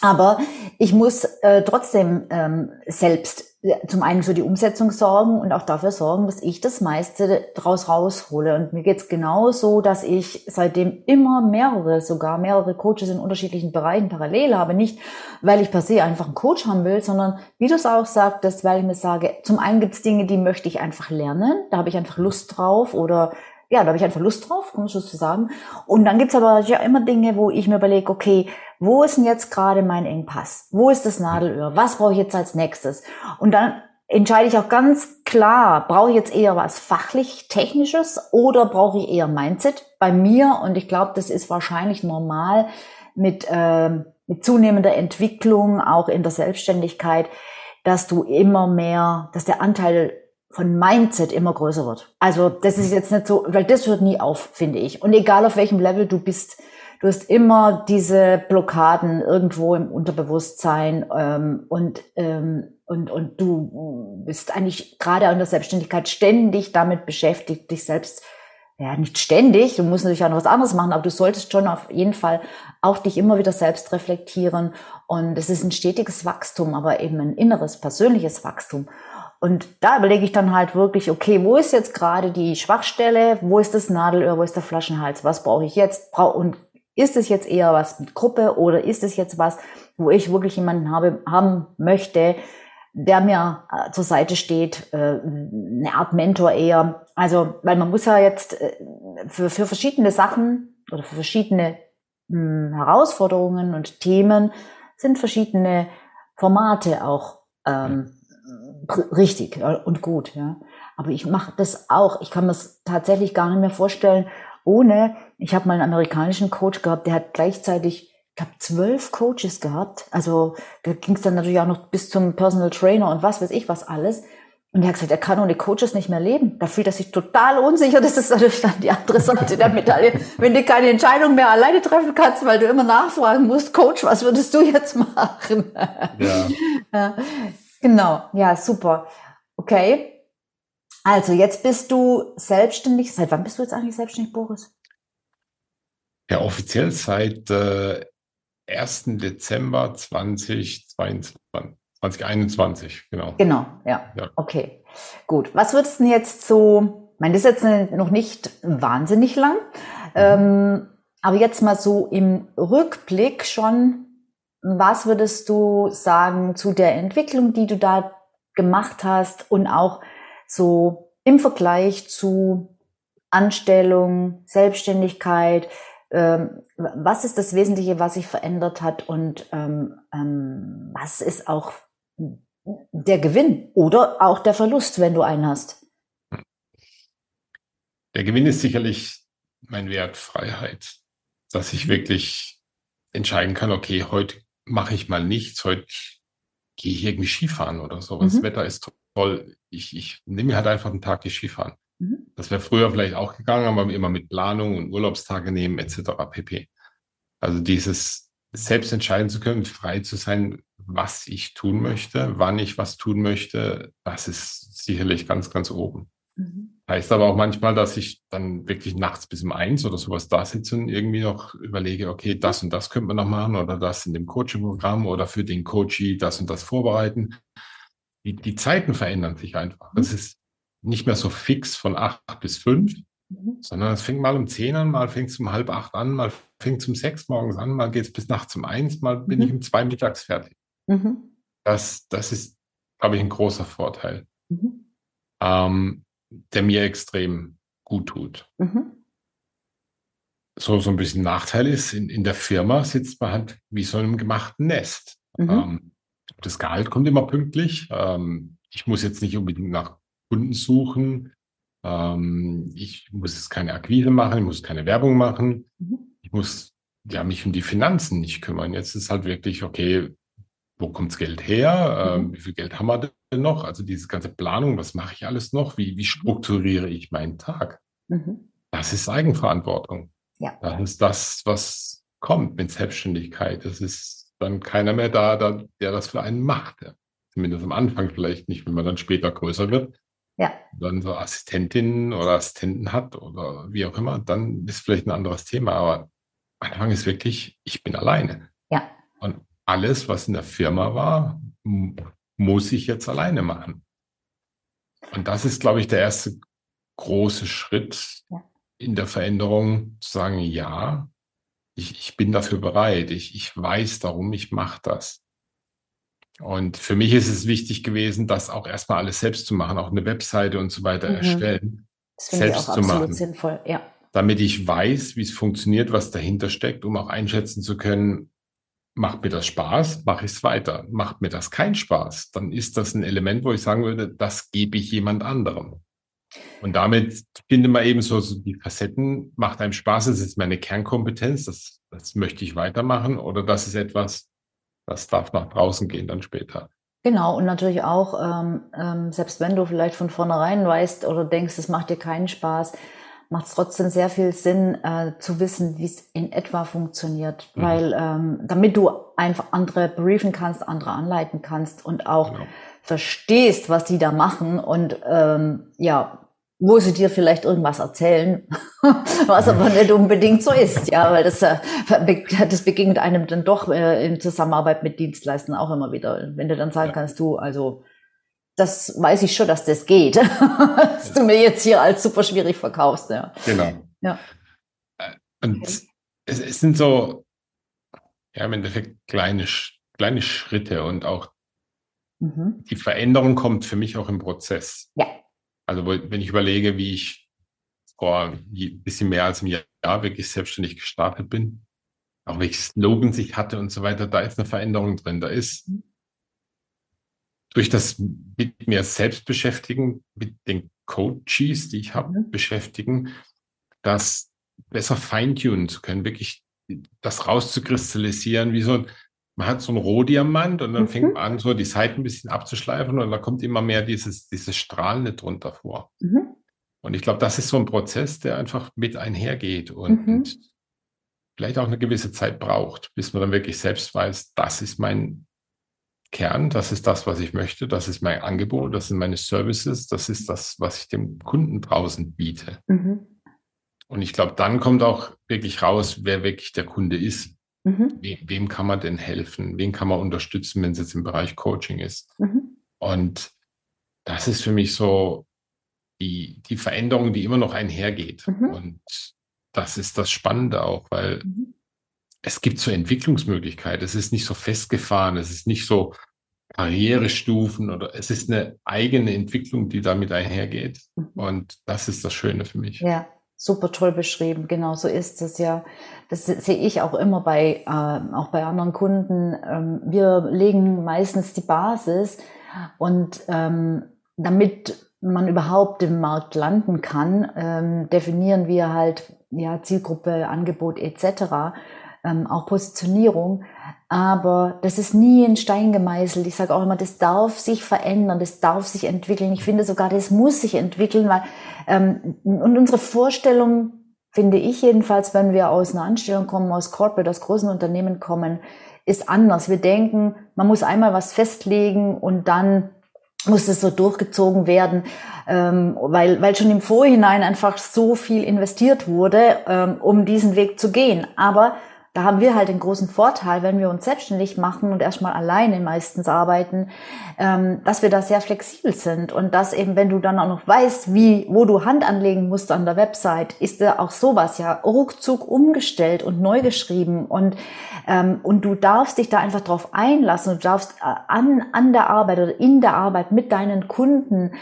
aber ich muss äh, trotzdem ähm, selbst zum einen für die Umsetzung sorgen und auch dafür sorgen, dass ich das meiste daraus raushole. Und mir geht's genauso, dass ich seitdem immer mehrere, sogar mehrere Coaches in unterschiedlichen Bereichen parallel habe. Nicht, weil ich per se einfach einen Coach haben will, sondern wie du es auch sagtest, weil ich mir sage, zum einen gibt's Dinge, die möchte ich einfach lernen, da habe ich einfach Lust drauf oder ja, da habe ich einfach Lust drauf, man schon so sagen. Und dann gibt's aber ja immer Dinge, wo ich mir überlege, okay, wo ist denn jetzt gerade mein Engpass? Wo ist das Nadelöhr? Was brauche ich jetzt als nächstes? Und dann entscheide ich auch ganz klar, brauche ich jetzt eher was fachlich technisches oder brauche ich eher Mindset bei mir? Und ich glaube, das ist wahrscheinlich normal mit, äh, mit zunehmender Entwicklung, auch in der Selbstständigkeit, dass du immer mehr, dass der Anteil von Mindset immer größer wird. Also das ist jetzt nicht so, weil das hört nie auf, finde ich. Und egal auf welchem Level du bist, du hast immer diese Blockaden irgendwo im Unterbewusstsein ähm, und, ähm, und, und du bist eigentlich gerade in der Selbstständigkeit ständig damit beschäftigt, dich selbst, ja, nicht ständig, du musst natürlich auch noch was anderes machen, aber du solltest schon auf jeden Fall auch dich immer wieder selbst reflektieren und es ist ein stetiges Wachstum, aber eben ein inneres, persönliches Wachstum. Und da überlege ich dann halt wirklich, okay, wo ist jetzt gerade die Schwachstelle? Wo ist das Nadelöhr? Wo ist der Flaschenhals? Was brauche ich jetzt? Und ist es jetzt eher was mit Gruppe oder ist es jetzt was, wo ich wirklich jemanden habe, haben möchte, der mir äh, zur Seite steht, äh, eine Art Mentor eher. Also, weil man muss ja jetzt äh, für, für verschiedene Sachen oder für verschiedene hm, Herausforderungen und Themen sind verschiedene Formate auch ähm, richtig und gut. Ja. Aber ich mache das auch. Ich kann mir das tatsächlich gar nicht mehr vorstellen, ohne. Ich habe mal einen amerikanischen Coach gehabt, der hat gleichzeitig, ich glaube, zwölf Coaches gehabt. Also da ging es dann natürlich auch noch bis zum Personal Trainer und was weiß ich was alles. Und er hat gesagt, er kann ohne Coaches nicht mehr leben. Da fühlt er sich total unsicher. Das ist natürlich dann die andere Seite der Medaille. Wenn du keine Entscheidung mehr alleine treffen kannst, weil du immer nachfragen musst, Coach, was würdest du jetzt machen? Ja. Genau, ja, super. Okay. Also jetzt bist du selbstständig. Seit wann bist du jetzt eigentlich selbstständig, Boris? Ja, offiziell seit äh, 1. Dezember 2022. 2021, genau. Genau, ja. ja. Okay, gut. Was würdest du denn jetzt so, ich meine, das ist jetzt noch nicht wahnsinnig lang, mhm. ähm, aber jetzt mal so im Rückblick schon, was würdest du sagen zu der Entwicklung, die du da gemacht hast und auch so im Vergleich zu Anstellung, Selbstständigkeit, ähm, was ist das Wesentliche, was sich verändert hat und ähm, ähm, was ist auch der Gewinn oder auch der Verlust, wenn du einen hast? Der Gewinn ist sicherlich mein Wert Freiheit, dass ich wirklich entscheiden kann, okay, heute mache ich mal nichts, heute gehe ich irgendwie Skifahren oder so. Mhm. Das Wetter ist toll. Ich, ich nehme mir halt einfach einen Tag die Skifahren. Mhm. Das wäre früher vielleicht auch gegangen, aber immer mit Planung und Urlaubstage nehmen etc. pp. Also dieses selbst entscheiden zu können, frei zu sein, was ich tun möchte, wann ich was tun möchte, das ist sicherlich ganz, ganz oben. Mhm. Heißt aber auch manchmal, dass ich dann wirklich nachts bis um eins oder sowas da sitze und irgendwie noch überlege, okay, das und das könnte man noch machen oder das in dem Coaching-Programm oder für den Coachie das und das vorbereiten. Die, die Zeiten verändern sich einfach. Das mhm. ist nicht mehr so fix von acht bis fünf, mhm. sondern es fängt mal um zehn an, mal fängt es um halb acht an, mal fängt es um sechs morgens an, mal geht es bis nachts um eins, mal bin ich mhm. um zwei mittags fertig. Mhm. Das, das ist, glaube ich, ein großer Vorteil. Mhm. Ähm, der mir extrem gut tut. Mhm. So, so ein bisschen Nachteil ist, in, in der Firma sitzt man halt wie so einem gemachten Nest. Mhm. Ähm, das Gehalt kommt immer pünktlich. Ähm, ich muss jetzt nicht unbedingt nach Kunden suchen. Ähm, ich muss jetzt keine Akquise machen, ich muss keine Werbung machen. Mhm. Ich muss ja, mich um die Finanzen nicht kümmern. Jetzt ist halt wirklich, okay, wo kommt das Geld her? Mhm. Ähm, wie viel Geld haben wir denn noch? Also diese ganze Planung, was mache ich alles noch? Wie, wie strukturiere ich meinen Tag? Mhm. Das ist Eigenverantwortung. Ja. Das ist das, was kommt mit Selbstständigkeit. Es ist dann keiner mehr da, der das für einen macht. Ja. Zumindest am Anfang vielleicht nicht, wenn man dann später größer wird. Ja. Dann so Assistentinnen oder Assistenten hat oder wie auch immer, dann ist vielleicht ein anderes Thema. Aber am Anfang ist wirklich, ich bin alleine. Ja. Und alles, was in der Firma war, muss ich jetzt alleine machen. Und das ist, glaube ich, der erste große Schritt ja. in der Veränderung, zu sagen, ja, ich, ich bin dafür bereit, ich, ich weiß darum, ich mache das. Und für mich ist es wichtig gewesen, das auch erstmal alles selbst zu machen, auch eine Webseite und so weiter mhm. erstellen. Das finde ich auch absolut machen, sinnvoll, ja. Damit ich weiß, wie es funktioniert, was dahinter steckt, um auch einschätzen zu können, macht mir das Spaß, mache ich es weiter. Macht mir das keinen Spaß, dann ist das ein Element, wo ich sagen würde, das gebe ich jemand anderem. Und damit finde man eben so, so die Facetten, macht einem Spaß, das ist meine Kernkompetenz, das, das möchte ich weitermachen oder das ist etwas, das darf nach draußen gehen dann später. Genau, und natürlich auch, ähm, ähm, selbst wenn du vielleicht von vornherein weißt oder denkst, es macht dir keinen Spaß, macht es trotzdem sehr viel Sinn äh, zu wissen, wie es in etwa funktioniert, mhm. weil ähm, damit du einfach andere briefen kannst, andere anleiten kannst und auch genau. verstehst, was die da machen und ähm, ja, wo sie dir vielleicht irgendwas erzählen, was aber nicht unbedingt so ist, ja, weil das, äh, das begegnet einem dann doch äh, in Zusammenarbeit mit Dienstleistern auch immer wieder. Wenn du dann sagen ja. kannst, du, also das weiß ich schon, dass das geht. dass du mir jetzt hier als super schwierig verkaufst. Ja. Genau. Ja. Äh, und okay. es, es, sind so, ja, im Endeffekt kleine, kleine Schritte und auch mhm. die Veränderung kommt für mich auch im Prozess. Ja. Also, wenn ich überlege, wie ich vor ein bisschen mehr als einem Jahr wirklich selbstständig gestartet bin, auch welche Slogans ich hatte und so weiter, da ist eine Veränderung drin. Da ist mhm. Durch das mit mir selbst beschäftigen, mit den Coaches, die ich habe, mhm. beschäftigen, das besser feintunen zu können, wirklich das rauszukristallisieren, wie so ein, man hat so einen Rohdiamant und dann mhm. fängt man an, so die Seiten ein bisschen abzuschleifen und da kommt immer mehr dieses, dieses Strahlende drunter vor. Mhm. Und ich glaube, das ist so ein Prozess, der einfach mit einhergeht und, mhm. und, vielleicht auch eine gewisse Zeit braucht, bis man dann wirklich selbst weiß, das ist mein Kern, das ist das, was ich möchte, das ist mein Angebot, das sind meine Services, das ist das, was ich dem Kunden draußen biete. Mhm. Und ich glaube, dann kommt auch wirklich raus, wer wirklich der Kunde ist. Mhm. We wem kann man denn helfen? Wen kann man unterstützen, wenn es jetzt im Bereich Coaching ist? Mhm. Und das ist für mich so die, die Veränderung, die immer noch einhergeht. Mhm. Und das ist das Spannende auch, weil mhm. Es gibt so Entwicklungsmöglichkeiten. Es ist nicht so festgefahren, es ist nicht so Karrierestufen oder es ist eine eigene Entwicklung, die damit einhergeht. Mhm. Und das ist das Schöne für mich. Ja, super toll beschrieben. Genau so ist es ja. Das sehe ich auch immer bei, äh, auch bei anderen Kunden. Ähm, wir legen meistens die Basis und ähm, damit man überhaupt im Markt landen kann, ähm, definieren wir halt ja Zielgruppe, Angebot etc., ähm, auch Positionierung. Aber das ist nie in Stein gemeißelt. Ich sage auch immer, das darf sich verändern, das darf sich entwickeln. Ich finde sogar, das muss sich entwickeln, weil ähm, und unsere Vorstellung, finde ich jedenfalls, wenn wir aus einer Anstellung kommen, aus Corporate, aus großen Unternehmen kommen, ist anders. Wir denken, man muss einmal was festlegen und dann muss es so durchgezogen werden, ähm, weil, weil schon im Vorhinein einfach so viel investiert wurde, ähm, um diesen Weg zu gehen. Aber da haben wir halt den großen Vorteil, wenn wir uns selbstständig machen und erstmal alleine meistens arbeiten, ähm, dass wir da sehr flexibel sind. Und dass eben, wenn du dann auch noch weißt, wie, wo du Hand anlegen musst an der Website, ist da auch sowas ja ruckzuck umgestellt und neu geschrieben. Und ähm, und du darfst dich da einfach drauf einlassen, du darfst äh, an an der Arbeit oder in der Arbeit mit deinen Kunden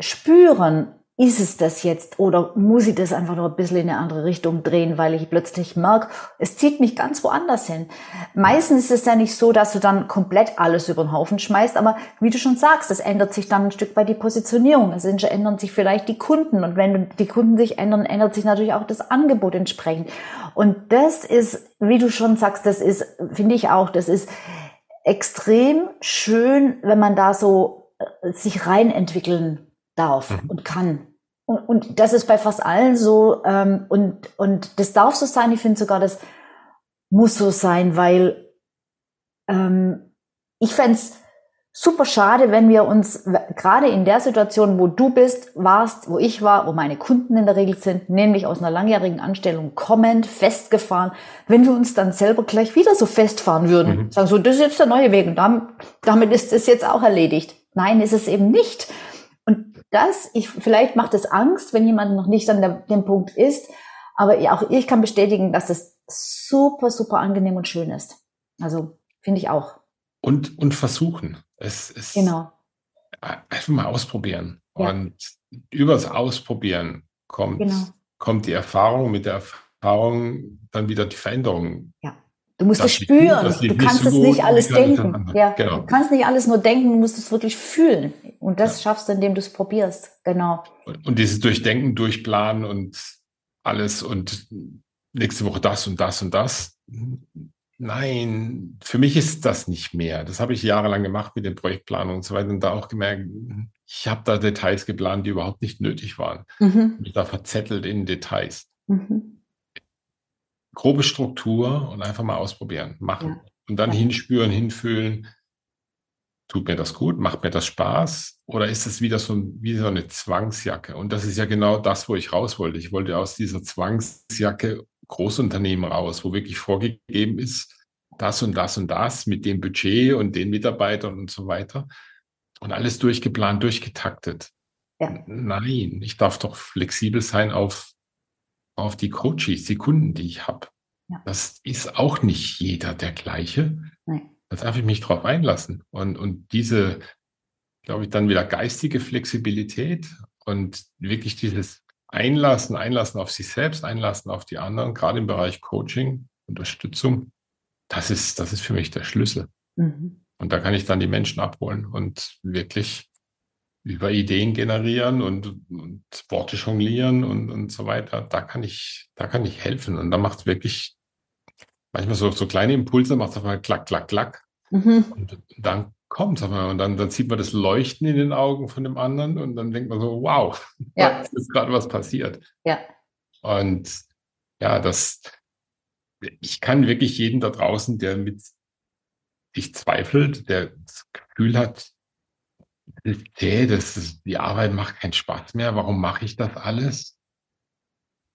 spüren, ist es das jetzt oder muss ich das einfach noch ein bisschen in eine andere Richtung drehen, weil ich plötzlich merke, es zieht mich ganz woanders hin. Meistens ist es ja nicht so, dass du dann komplett alles über den Haufen schmeißt, aber wie du schon sagst, es ändert sich dann ein Stück weit die Positionierung, es ändern sich vielleicht die Kunden und wenn die Kunden sich ändern, ändert sich natürlich auch das Angebot entsprechend. Und das ist, wie du schon sagst, das ist, finde ich auch, das ist extrem schön, wenn man da so äh, sich rein entwickeln darf mhm. und kann. Und, und, das ist bei fast allen so. Ähm, und, und das darf so sein. Ich finde sogar, das muss so sein, weil ähm, ich fände super schade, wenn wir uns gerade in der Situation, wo du bist, warst, wo ich war, wo meine Kunden in der Regel sind, nämlich aus einer langjährigen Anstellung kommend, festgefahren, wenn wir uns dann selber gleich wieder so festfahren würden. Mhm. Sagen so, das ist jetzt der neue Weg und damit, damit ist es jetzt auch erledigt. Nein, ist es eben nicht das, ich, vielleicht macht es Angst, wenn jemand noch nicht an der, dem Punkt ist, aber auch ich kann bestätigen, dass es super, super angenehm und schön ist. Also finde ich auch. Und, und versuchen. Es, es genau. Einfach mal ausprobieren. Ja. Und übers Ausprobieren kommt, genau. kommt die Erfahrung, mit der Erfahrung dann wieder die Veränderung. Ja. Du musst es spüren. Du kannst es nicht alles denken. Ja, genau. Du kannst nicht alles nur denken, du musst es wirklich fühlen. Und das ja. schaffst du, indem du es probierst. Genau. Und, und dieses Durchdenken, Durchplanen und alles und nächste Woche das und das und das. Nein, für mich ist das nicht mehr. Das habe ich jahrelang gemacht mit den Projektplanungen und so weiter und da auch gemerkt, ich habe da Details geplant, die überhaupt nicht nötig waren. Mhm. Mich da verzettelt in Details. Mhm grobe Struktur und einfach mal ausprobieren, machen. Ja. Und dann ja. hinspüren, hinfühlen. Tut mir das gut? Macht mir das Spaß? Oder ist es wieder so, wie so eine Zwangsjacke? Und das ist ja genau das, wo ich raus wollte. Ich wollte aus dieser Zwangsjacke Großunternehmen raus, wo wirklich vorgegeben ist, das und das und das mit dem Budget und den Mitarbeitern und so weiter. Und alles durchgeplant, durchgetaktet. Ja. Nein, ich darf doch flexibel sein auf auf die Coaches, die Kunden, die ich habe. Ja. Das ist auch nicht jeder der gleiche. Nein. Da darf ich mich drauf einlassen. Und, und diese, glaube ich, dann wieder geistige Flexibilität und wirklich dieses Einlassen, Einlassen auf sich selbst, Einlassen auf die anderen, gerade im Bereich Coaching, Unterstützung, das ist, das ist für mich der Schlüssel. Mhm. Und da kann ich dann die Menschen abholen und wirklich über Ideen generieren und, und Worte jonglieren und, und so weiter. Da kann ich, da kann ich helfen. Und da macht es wirklich manchmal so, so kleine Impulse, macht es einfach klack, klack, klack. Mhm. Und dann kommt es und dann, dann sieht man das Leuchten in den Augen von dem anderen und dann denkt man so, wow, ja. da ist gerade was passiert. Ja. Und ja, das, ich kann wirklich jeden da draußen, der mit sich zweifelt, der das Gefühl hat, okay, das ist, die Arbeit macht keinen Spaß mehr, warum mache ich das alles?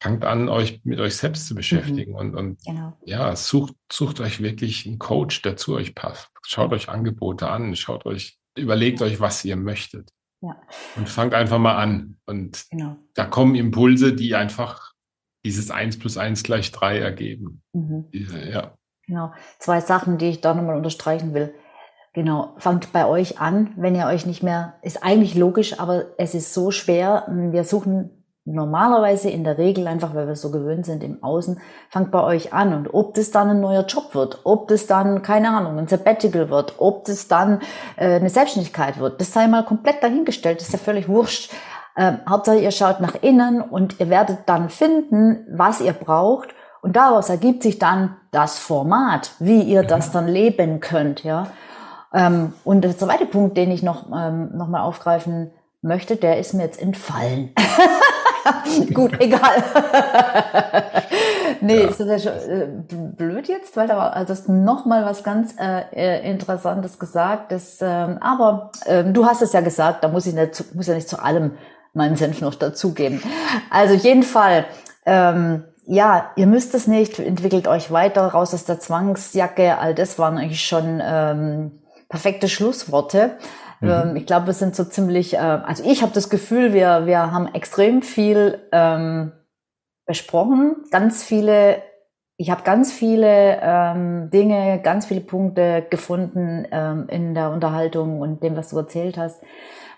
Fangt an, euch mit euch selbst zu beschäftigen mhm. und, und genau. ja, sucht, sucht euch wirklich einen Coach, der zu euch passt. Schaut euch Angebote an, schaut euch, überlegt euch, was ihr möchtet. Ja. Und fangt einfach mal an. Und genau. da kommen Impulse, die einfach dieses 1 plus 1 gleich 3 ergeben. Mhm. Diese, ja. Genau. Zwei Sachen, die ich da nochmal unterstreichen will. Genau, fangt bei euch an, wenn ihr euch nicht mehr, ist eigentlich logisch, aber es ist so schwer. Wir suchen normalerweise in der Regel einfach, weil wir so gewöhnt sind im Außen, fangt bei euch an. Und ob das dann ein neuer Job wird, ob das dann, keine Ahnung, ein Sabbatical wird, ob das dann äh, eine Selbstständigkeit wird, das sei mal komplett dahingestellt, das ist ja völlig wurscht. Ähm, Hauptsache ihr schaut nach innen und ihr werdet dann finden, was ihr braucht. Und daraus ergibt sich dann das Format, wie ihr das dann leben könnt, ja. Ähm, und der zweite Punkt, den ich noch, ähm, noch mal aufgreifen möchte, der ist mir jetzt entfallen. Gut, egal. nee, ja. ist das ja schon, äh, blöd jetzt, weil da war also das noch mal was ganz äh, äh, Interessantes gesagt. Das, ähm, aber ähm, du hast es ja gesagt, da muss ich nicht, muss ja nicht zu allem meinen Senf noch dazugeben. Also jeden Fall. Ähm, ja, ihr müsst es nicht, entwickelt euch weiter raus aus der Zwangsjacke. All das waren eigentlich schon ähm, perfekte Schlussworte. Mhm. Ähm, ich glaube, wir sind so ziemlich, äh, also ich habe das Gefühl, wir, wir haben extrem viel ähm, besprochen, ganz viele, ich habe ganz viele ähm, Dinge, ganz viele Punkte gefunden ähm, in der Unterhaltung und dem, was du erzählt hast,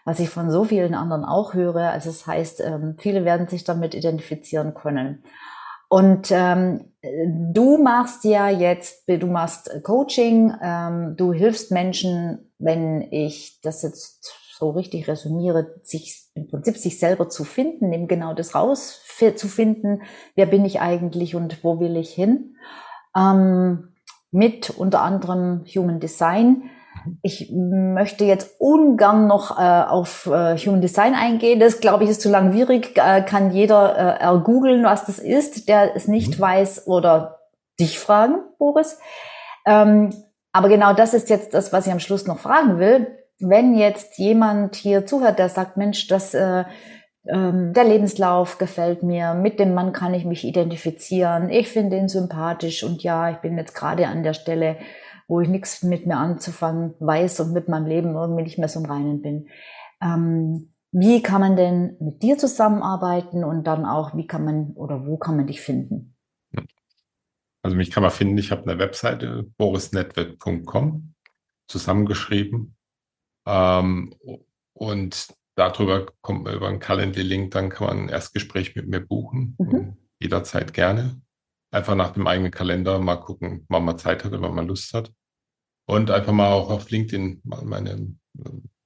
was ich von so vielen anderen auch höre. Also das heißt, ähm, viele werden sich damit identifizieren können. Und ähm, du machst ja jetzt, du machst Coaching, ähm, du hilfst Menschen, wenn ich das jetzt so richtig resümiere, sich im Prinzip sich selber zu finden, eben genau das rauszufinden, wer bin ich eigentlich und wo will ich hin. Ähm, mit unter anderem Human Design. Ich möchte jetzt ungern noch äh, auf äh, Human Design eingehen. Das, glaube ich, ist zu langwierig. Äh, kann jeder äh, googeln, was das ist, der es nicht mhm. weiß oder dich fragen, Boris. Ähm, aber genau das ist jetzt das, was ich am Schluss noch fragen will. Wenn jetzt jemand hier zuhört, der sagt, Mensch, das, äh, ähm, der Lebenslauf gefällt mir, mit dem Mann kann ich mich identifizieren, ich finde ihn sympathisch und ja, ich bin jetzt gerade an der Stelle, wo ich nichts mit mir anzufangen weiß und mit meinem Leben irgendwie nicht mehr so im Reinen bin. Ähm, wie kann man denn mit dir zusammenarbeiten und dann auch, wie kann man oder wo kann man dich finden? Also mich kann man finden, ich habe eine Webseite, borisnetwork.com, zusammengeschrieben. Ähm, und darüber kommt man über einen Calendly-Link, dann kann man ein Erstgespräch mit mir buchen. Mhm. Jederzeit gerne. Einfach nach dem eigenen Kalender mal gucken, wann man Zeit hat wann man Lust hat. Und einfach mal auch auf LinkedIn mal meine,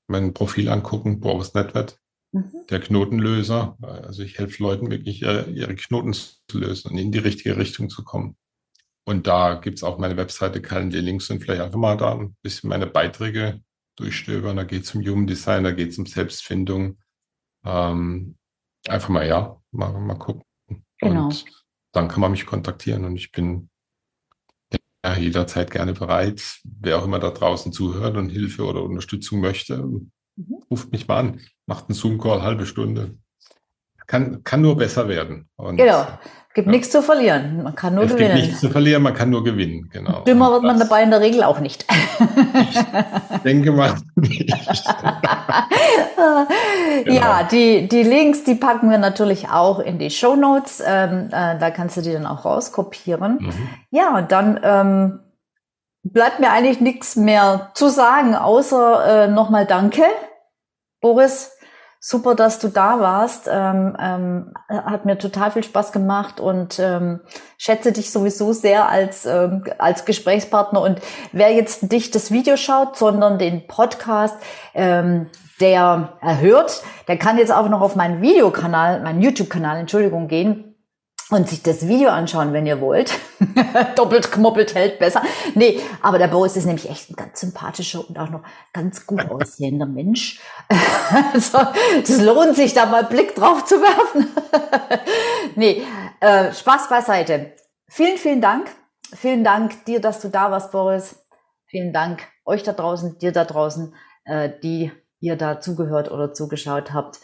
mein Profil angucken, Boris Network, mhm. der Knotenlöser. Also ich helfe Leuten wirklich, ihre Knoten zu lösen und in die richtige Richtung zu kommen. Und da gibt es auch meine Webseite, Calendly Links und vielleicht einfach mal da ein bisschen meine Beiträge durchstöbern. Da geht es um Human Design, da geht es um Selbstfindung. Ähm, einfach mal, ja, mal, mal gucken. Genau. Und dann kann man mich kontaktieren und ich bin ja, jederzeit gerne bereit. Wer auch immer da draußen zuhört und Hilfe oder Unterstützung möchte, mhm. ruft mich mal an, macht einen Zoom-Call, halbe Stunde. Kann, kann nur besser werden. Und genau. Gibt ja. nichts zu verlieren. Man kann nur es gewinnen. Es gibt nichts zu verlieren, man kann nur gewinnen, genau. Dümmer wird man dabei in der Regel auch nicht. Ich denke mal nicht. genau. Ja, die, die Links, die packen wir natürlich auch in die Show Notes. Ähm, äh, da kannst du die dann auch rauskopieren. Mhm. Ja, und dann ähm, bleibt mir eigentlich nichts mehr zu sagen, außer äh, nochmal Danke, Boris super, dass du da warst. Ähm, ähm, hat mir total viel Spaß gemacht und ähm, schätze dich sowieso sehr als, ähm, als Gesprächspartner. Und wer jetzt nicht das Video schaut, sondern den Podcast, ähm, der erhört, der kann jetzt auch noch auf meinen Videokanal, meinen YouTube-Kanal, Entschuldigung, gehen und sich das Video anschauen, wenn ihr wollt. Doppelt gemoppelt hält besser. Nee, aber der Boris ist nämlich echt ein ganz sympathischer und auch noch ganz gut aussehender Mensch. also, das lohnt sich, da mal Blick drauf zu werfen. nee, äh, Spaß beiseite. Vielen, vielen Dank. Vielen Dank dir, dass du da warst, Boris. Vielen Dank euch da draußen, dir da draußen, äh, die ihr da zugehört oder zugeschaut habt.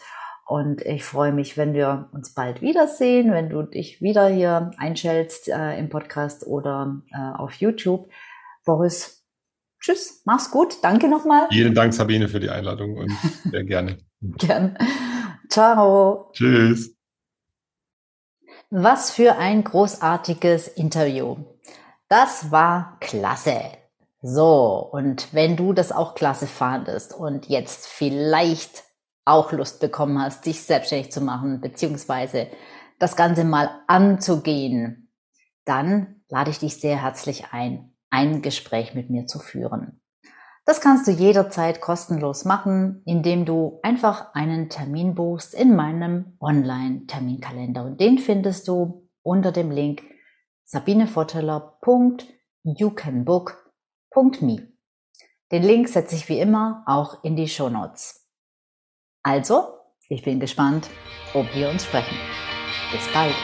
Und ich freue mich, wenn wir uns bald wiedersehen, wenn du dich wieder hier einschältst äh, im Podcast oder äh, auf YouTube. Boris, tschüss, mach's gut, danke nochmal. Vielen Dank, Sabine, für die Einladung und sehr gerne. Gern. Ciao. Tschüss. Was für ein großartiges Interview. Das war klasse. So, und wenn du das auch klasse fandest und jetzt vielleicht auch Lust bekommen hast, dich selbstständig zu machen, beziehungsweise das Ganze mal anzugehen, dann lade ich dich sehr herzlich ein, ein Gespräch mit mir zu führen. Das kannst du jederzeit kostenlos machen, indem du einfach einen Termin buchst in meinem Online-Terminkalender. Und den findest du unter dem Link sabinevorteller.youcanbook.me. Den Link setze ich wie immer auch in die Show Notes. Also, ich bin gespannt, ob wir uns sprechen. Bis bald.